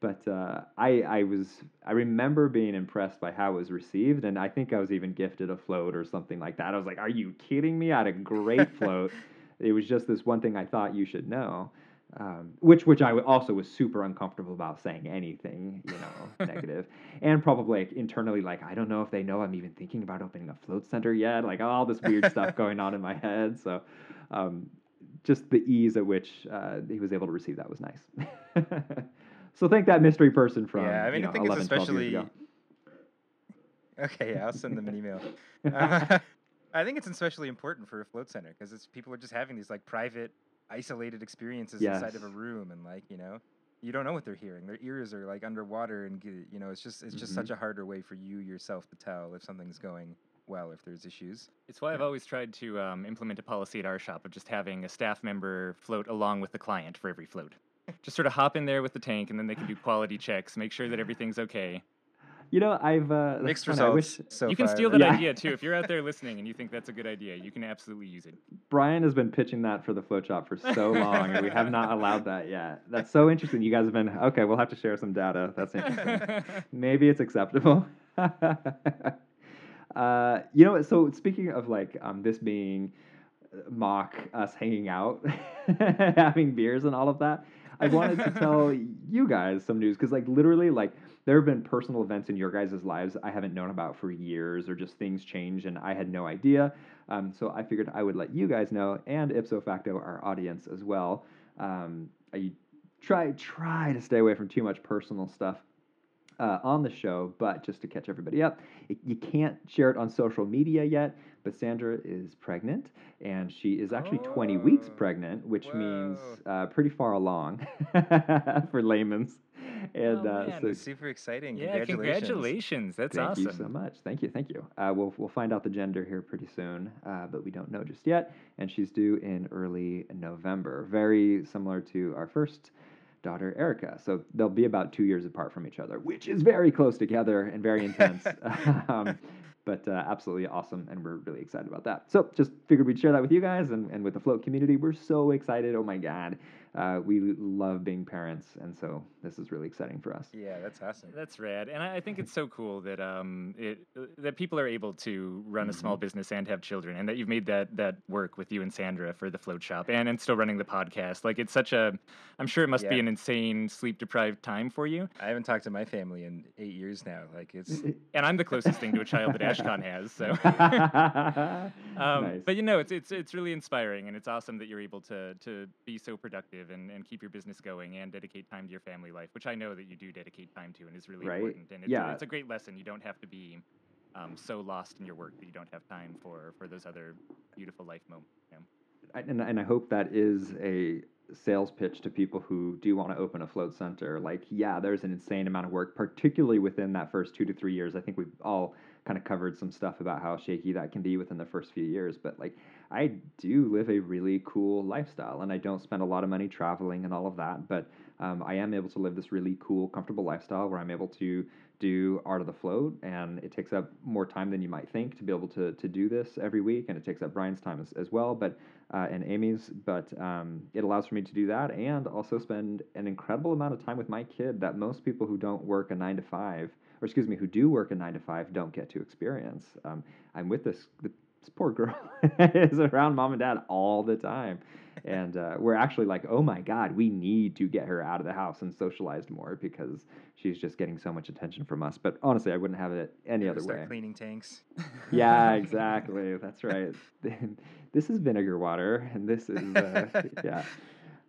Speaker 1: but uh, I I was I remember being impressed by how it was received, and I think I was even gifted a float or something like that. I was like, "Are you kidding me?" I had a great (laughs) float. It was just this one thing I thought you should know, um, which which I also was super uncomfortable about saying anything, you know, (laughs) negative, and probably like, internally like I don't know if they know I'm even thinking about opening a float center yet, like all this weird stuff (laughs) going on in my head. So. Um, just the ease at which uh, he was able to receive that was nice. So thank that mystery person from
Speaker 2: yeah, I mean,
Speaker 1: you know,
Speaker 2: I think it's
Speaker 1: 11, 12
Speaker 2: especially. Okay, yeah, I'll send them an email. Uh, (laughs) (laughs) I think it's especially important for a float center because it's people are just having these like private, isolated experiences inside of a room, and like you know, you don't know what they're hearing. Their ears are like underwater, and you know, it's just it's just
Speaker 1: Mhm.
Speaker 2: such a harder way for you yourself to tell if something's going well, if there's issues.
Speaker 3: It's why I've always tried to um, implement a policy at our shop of just having a staff member float along with the client for every float. Just sort of hop in there with the tank, and then they can do quality checks, make sure that everything's okay.
Speaker 1: You know, I've uh,
Speaker 2: Mixed
Speaker 1: funny, I
Speaker 2: results
Speaker 1: wish
Speaker 2: so
Speaker 3: you can
Speaker 2: far.
Speaker 3: steal that
Speaker 1: Yeah.
Speaker 3: idea too. If you're out there listening and you think that's a good idea, you can absolutely use it.
Speaker 1: Brian has been pitching that for the float shop for so long, and we have not allowed that yet. That's so interesting. You guys have been okay. We'll have to share some data. That's interesting. (laughs) Maybe it's acceptable. (laughs) uh, you know, so speaking of like um, this being uh, mock us hanging out, (laughs) having beers and all of that, I wanted to tell (laughs) you guys some news because, like, literally, like, there have been personal events in your guys' lives I haven't known about for years, or just things change and I had no idea. Um, so I figured I would let you guys know, and ipso facto our audience as well. Um, I try try to stay away from too much personal stuff uh, on the show, but just to catch everybody up, it, you can't share it on social media yet. But Sandra is pregnant, and she is actually 20 weeks
Speaker 2: Oh,
Speaker 1: pregnant, which means uh, pretty far along (laughs) for layman's. And
Speaker 3: Oh,
Speaker 1: uh, so
Speaker 2: That's super exciting.
Speaker 3: yeah, congratulations. That's
Speaker 1: thank
Speaker 3: awesome.
Speaker 1: Thank you so much. Thank you, thank you. Uh, we'll we'll find out the gender here pretty soon, uh, but we don't know just yet. And she's due in early November, very similar to our first daughter Erica. So they'll be about two years apart from each other, which is very close together and very intense. (laughs) um, but uh, absolutely awesome, and we're really excited about that. So just figured we'd share that with you guys and, and with the float community. We're so excited. Oh my god, uh, we love being parents, and so this is really exciting for us.
Speaker 2: Yeah, that's awesome.
Speaker 3: That's rad, and I I think it's so cool that um it uh, that people are able to run a small business and have children, and that you've made that that work with you and Sandra for the float shop, and and still running the podcast. Like it's such a, I'm sure it must be an insane sleep deprived time for you.
Speaker 2: I haven't talked to my family in eight years now. Like it's
Speaker 3: And I'm the closest thing to a child that Ashkan has, so. (laughs) (laughs) Um,
Speaker 1: nice.
Speaker 3: But you know, it's it's it's really inspiring, and it's awesome that you're able to to be so productive and, and keep your business going and dedicate time to your family life, which I know that you do dedicate time to, and is really
Speaker 1: Right.
Speaker 3: important. And it's,
Speaker 1: Yeah.
Speaker 3: a, it's a great lesson. You don't have to be um, so lost in your work that you don't have time for for those other beautiful life moments. You know?
Speaker 1: I, and, and I hope that is a sales pitch to people who do want to open a float center. Like, yeah, there's an insane amount of work, particularly within that first two to three years. I think we've all kind of covered some stuff about how shaky that can be within the first few years. But like, I do live a really cool lifestyle, and I don't spend a lot of money traveling and all of that. But um, I am able to live this really cool, comfortable lifestyle where I'm able to do art of the float, and it takes up more time than you might think to be able to to do this every week, and it takes up Brian's time as, as well, but uh, and Amy's. But um, it allows for me to do that, and also spend an incredible amount of time with my kid that most people who don't work a nine to five, or excuse me, who do work a nine to five, don't get to experience. Um, I'm with this. this poor girl (laughs) is around mom and dad all the time and uh, we're actually like, oh my god, we need to get her out of the house and socialized more because she's just getting so much attention from us. But honestly, I wouldn't have it any other
Speaker 2: start
Speaker 1: way.
Speaker 2: cleaning tanks. (laughs)
Speaker 1: Yeah, (laughs) exactly. That's right. this is vinegar water, and this is uh, yeah.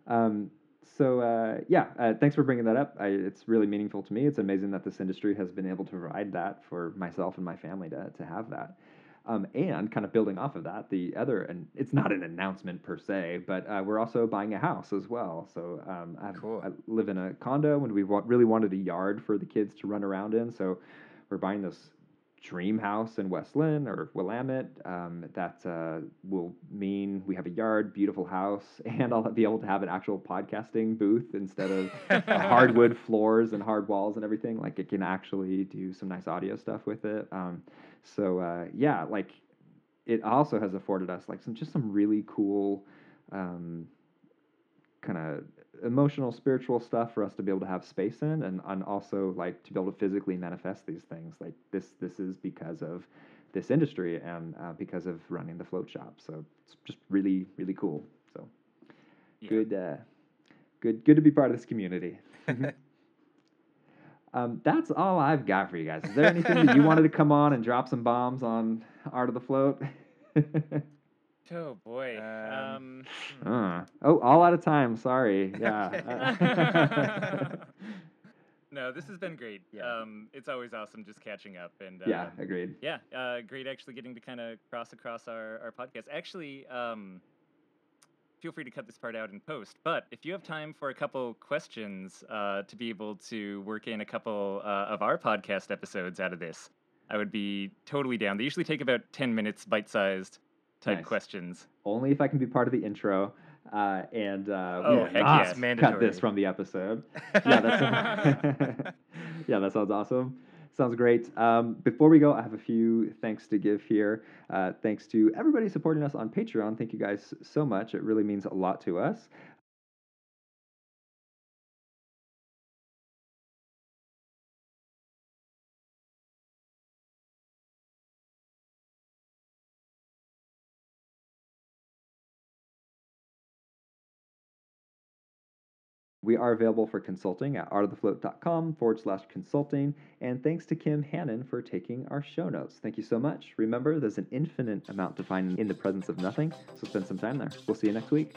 Speaker 1: Um, so uh, yeah, uh, thanks for bringing that up. I, it's really meaningful to me. It's amazing that this industry has been able to provide that for myself and my family to to have that. Um, and kind of building off of that, the other, and it's not an announcement per se, but uh, we're also buying a house as well. So um,
Speaker 2: Cool.
Speaker 1: I live in a condo, and we really wanted a yard for the kids to run around in. So we're buying this dream house in West Linn or Willamette. Um, that uh, will mean we have a yard, beautiful house, (laughs) and I'll be able to have an actual podcasting booth instead of (laughs) hardwood floors and hard walls and everything. Like it can actually do some nice audio stuff with it. Um, so uh, yeah, like it also has afforded us like some just some really cool um, kind of emotional spiritual stuff for us to be able to have space in and, and also like to be able to physically manifest these things like this this is because of this industry and uh, because of running the float shop so it's just really really cool so
Speaker 3: Yeah.
Speaker 1: good uh, good good to be part of this community (laughs) um, that's all I've got for you guys. Is there anything that you wanted to come on and drop some bombs on Art of the Float? (laughs)
Speaker 3: Oh boy.
Speaker 2: Um,
Speaker 3: Um,
Speaker 1: Uh, oh, all out of time. Sorry. Yeah. (laughs)
Speaker 3: no, this has been great.
Speaker 2: Yeah.
Speaker 3: Um, it's always awesome just catching up and
Speaker 1: yeah,
Speaker 3: um,
Speaker 1: agreed.
Speaker 3: Yeah, uh, great actually getting to kind of cross across our, our podcast. Actually, um, feel free to cut this part out in post, but if you have time for a couple questions uh, to be able to work in a couple uh, of our podcast episodes out of this, I would be totally down. They usually take about 10 minutes, bite sized type
Speaker 1: Nice.
Speaker 3: questions.
Speaker 1: Only if I can be part of the intro. Uh, and uh,
Speaker 3: Oh,
Speaker 1: we
Speaker 3: heck
Speaker 1: not
Speaker 3: yes.
Speaker 1: cut
Speaker 2: Mandatory.
Speaker 1: this from the episode. (laughs) yeah, that's (laughs) yeah, that sounds awesome. Sounds great. Um, before we go, I have a few thanks to give here. Uh, thanks to everybody supporting us on Patreon. Thank you guys so much. It really means a lot to us. We are available for consulting at artofthefloat.com forward slash consulting. And thanks to Kim Hannon for taking our show notes. Thank you so much. Remember, there's an infinite amount to find in the presence of nothing, so spend some time there. We'll see you next week.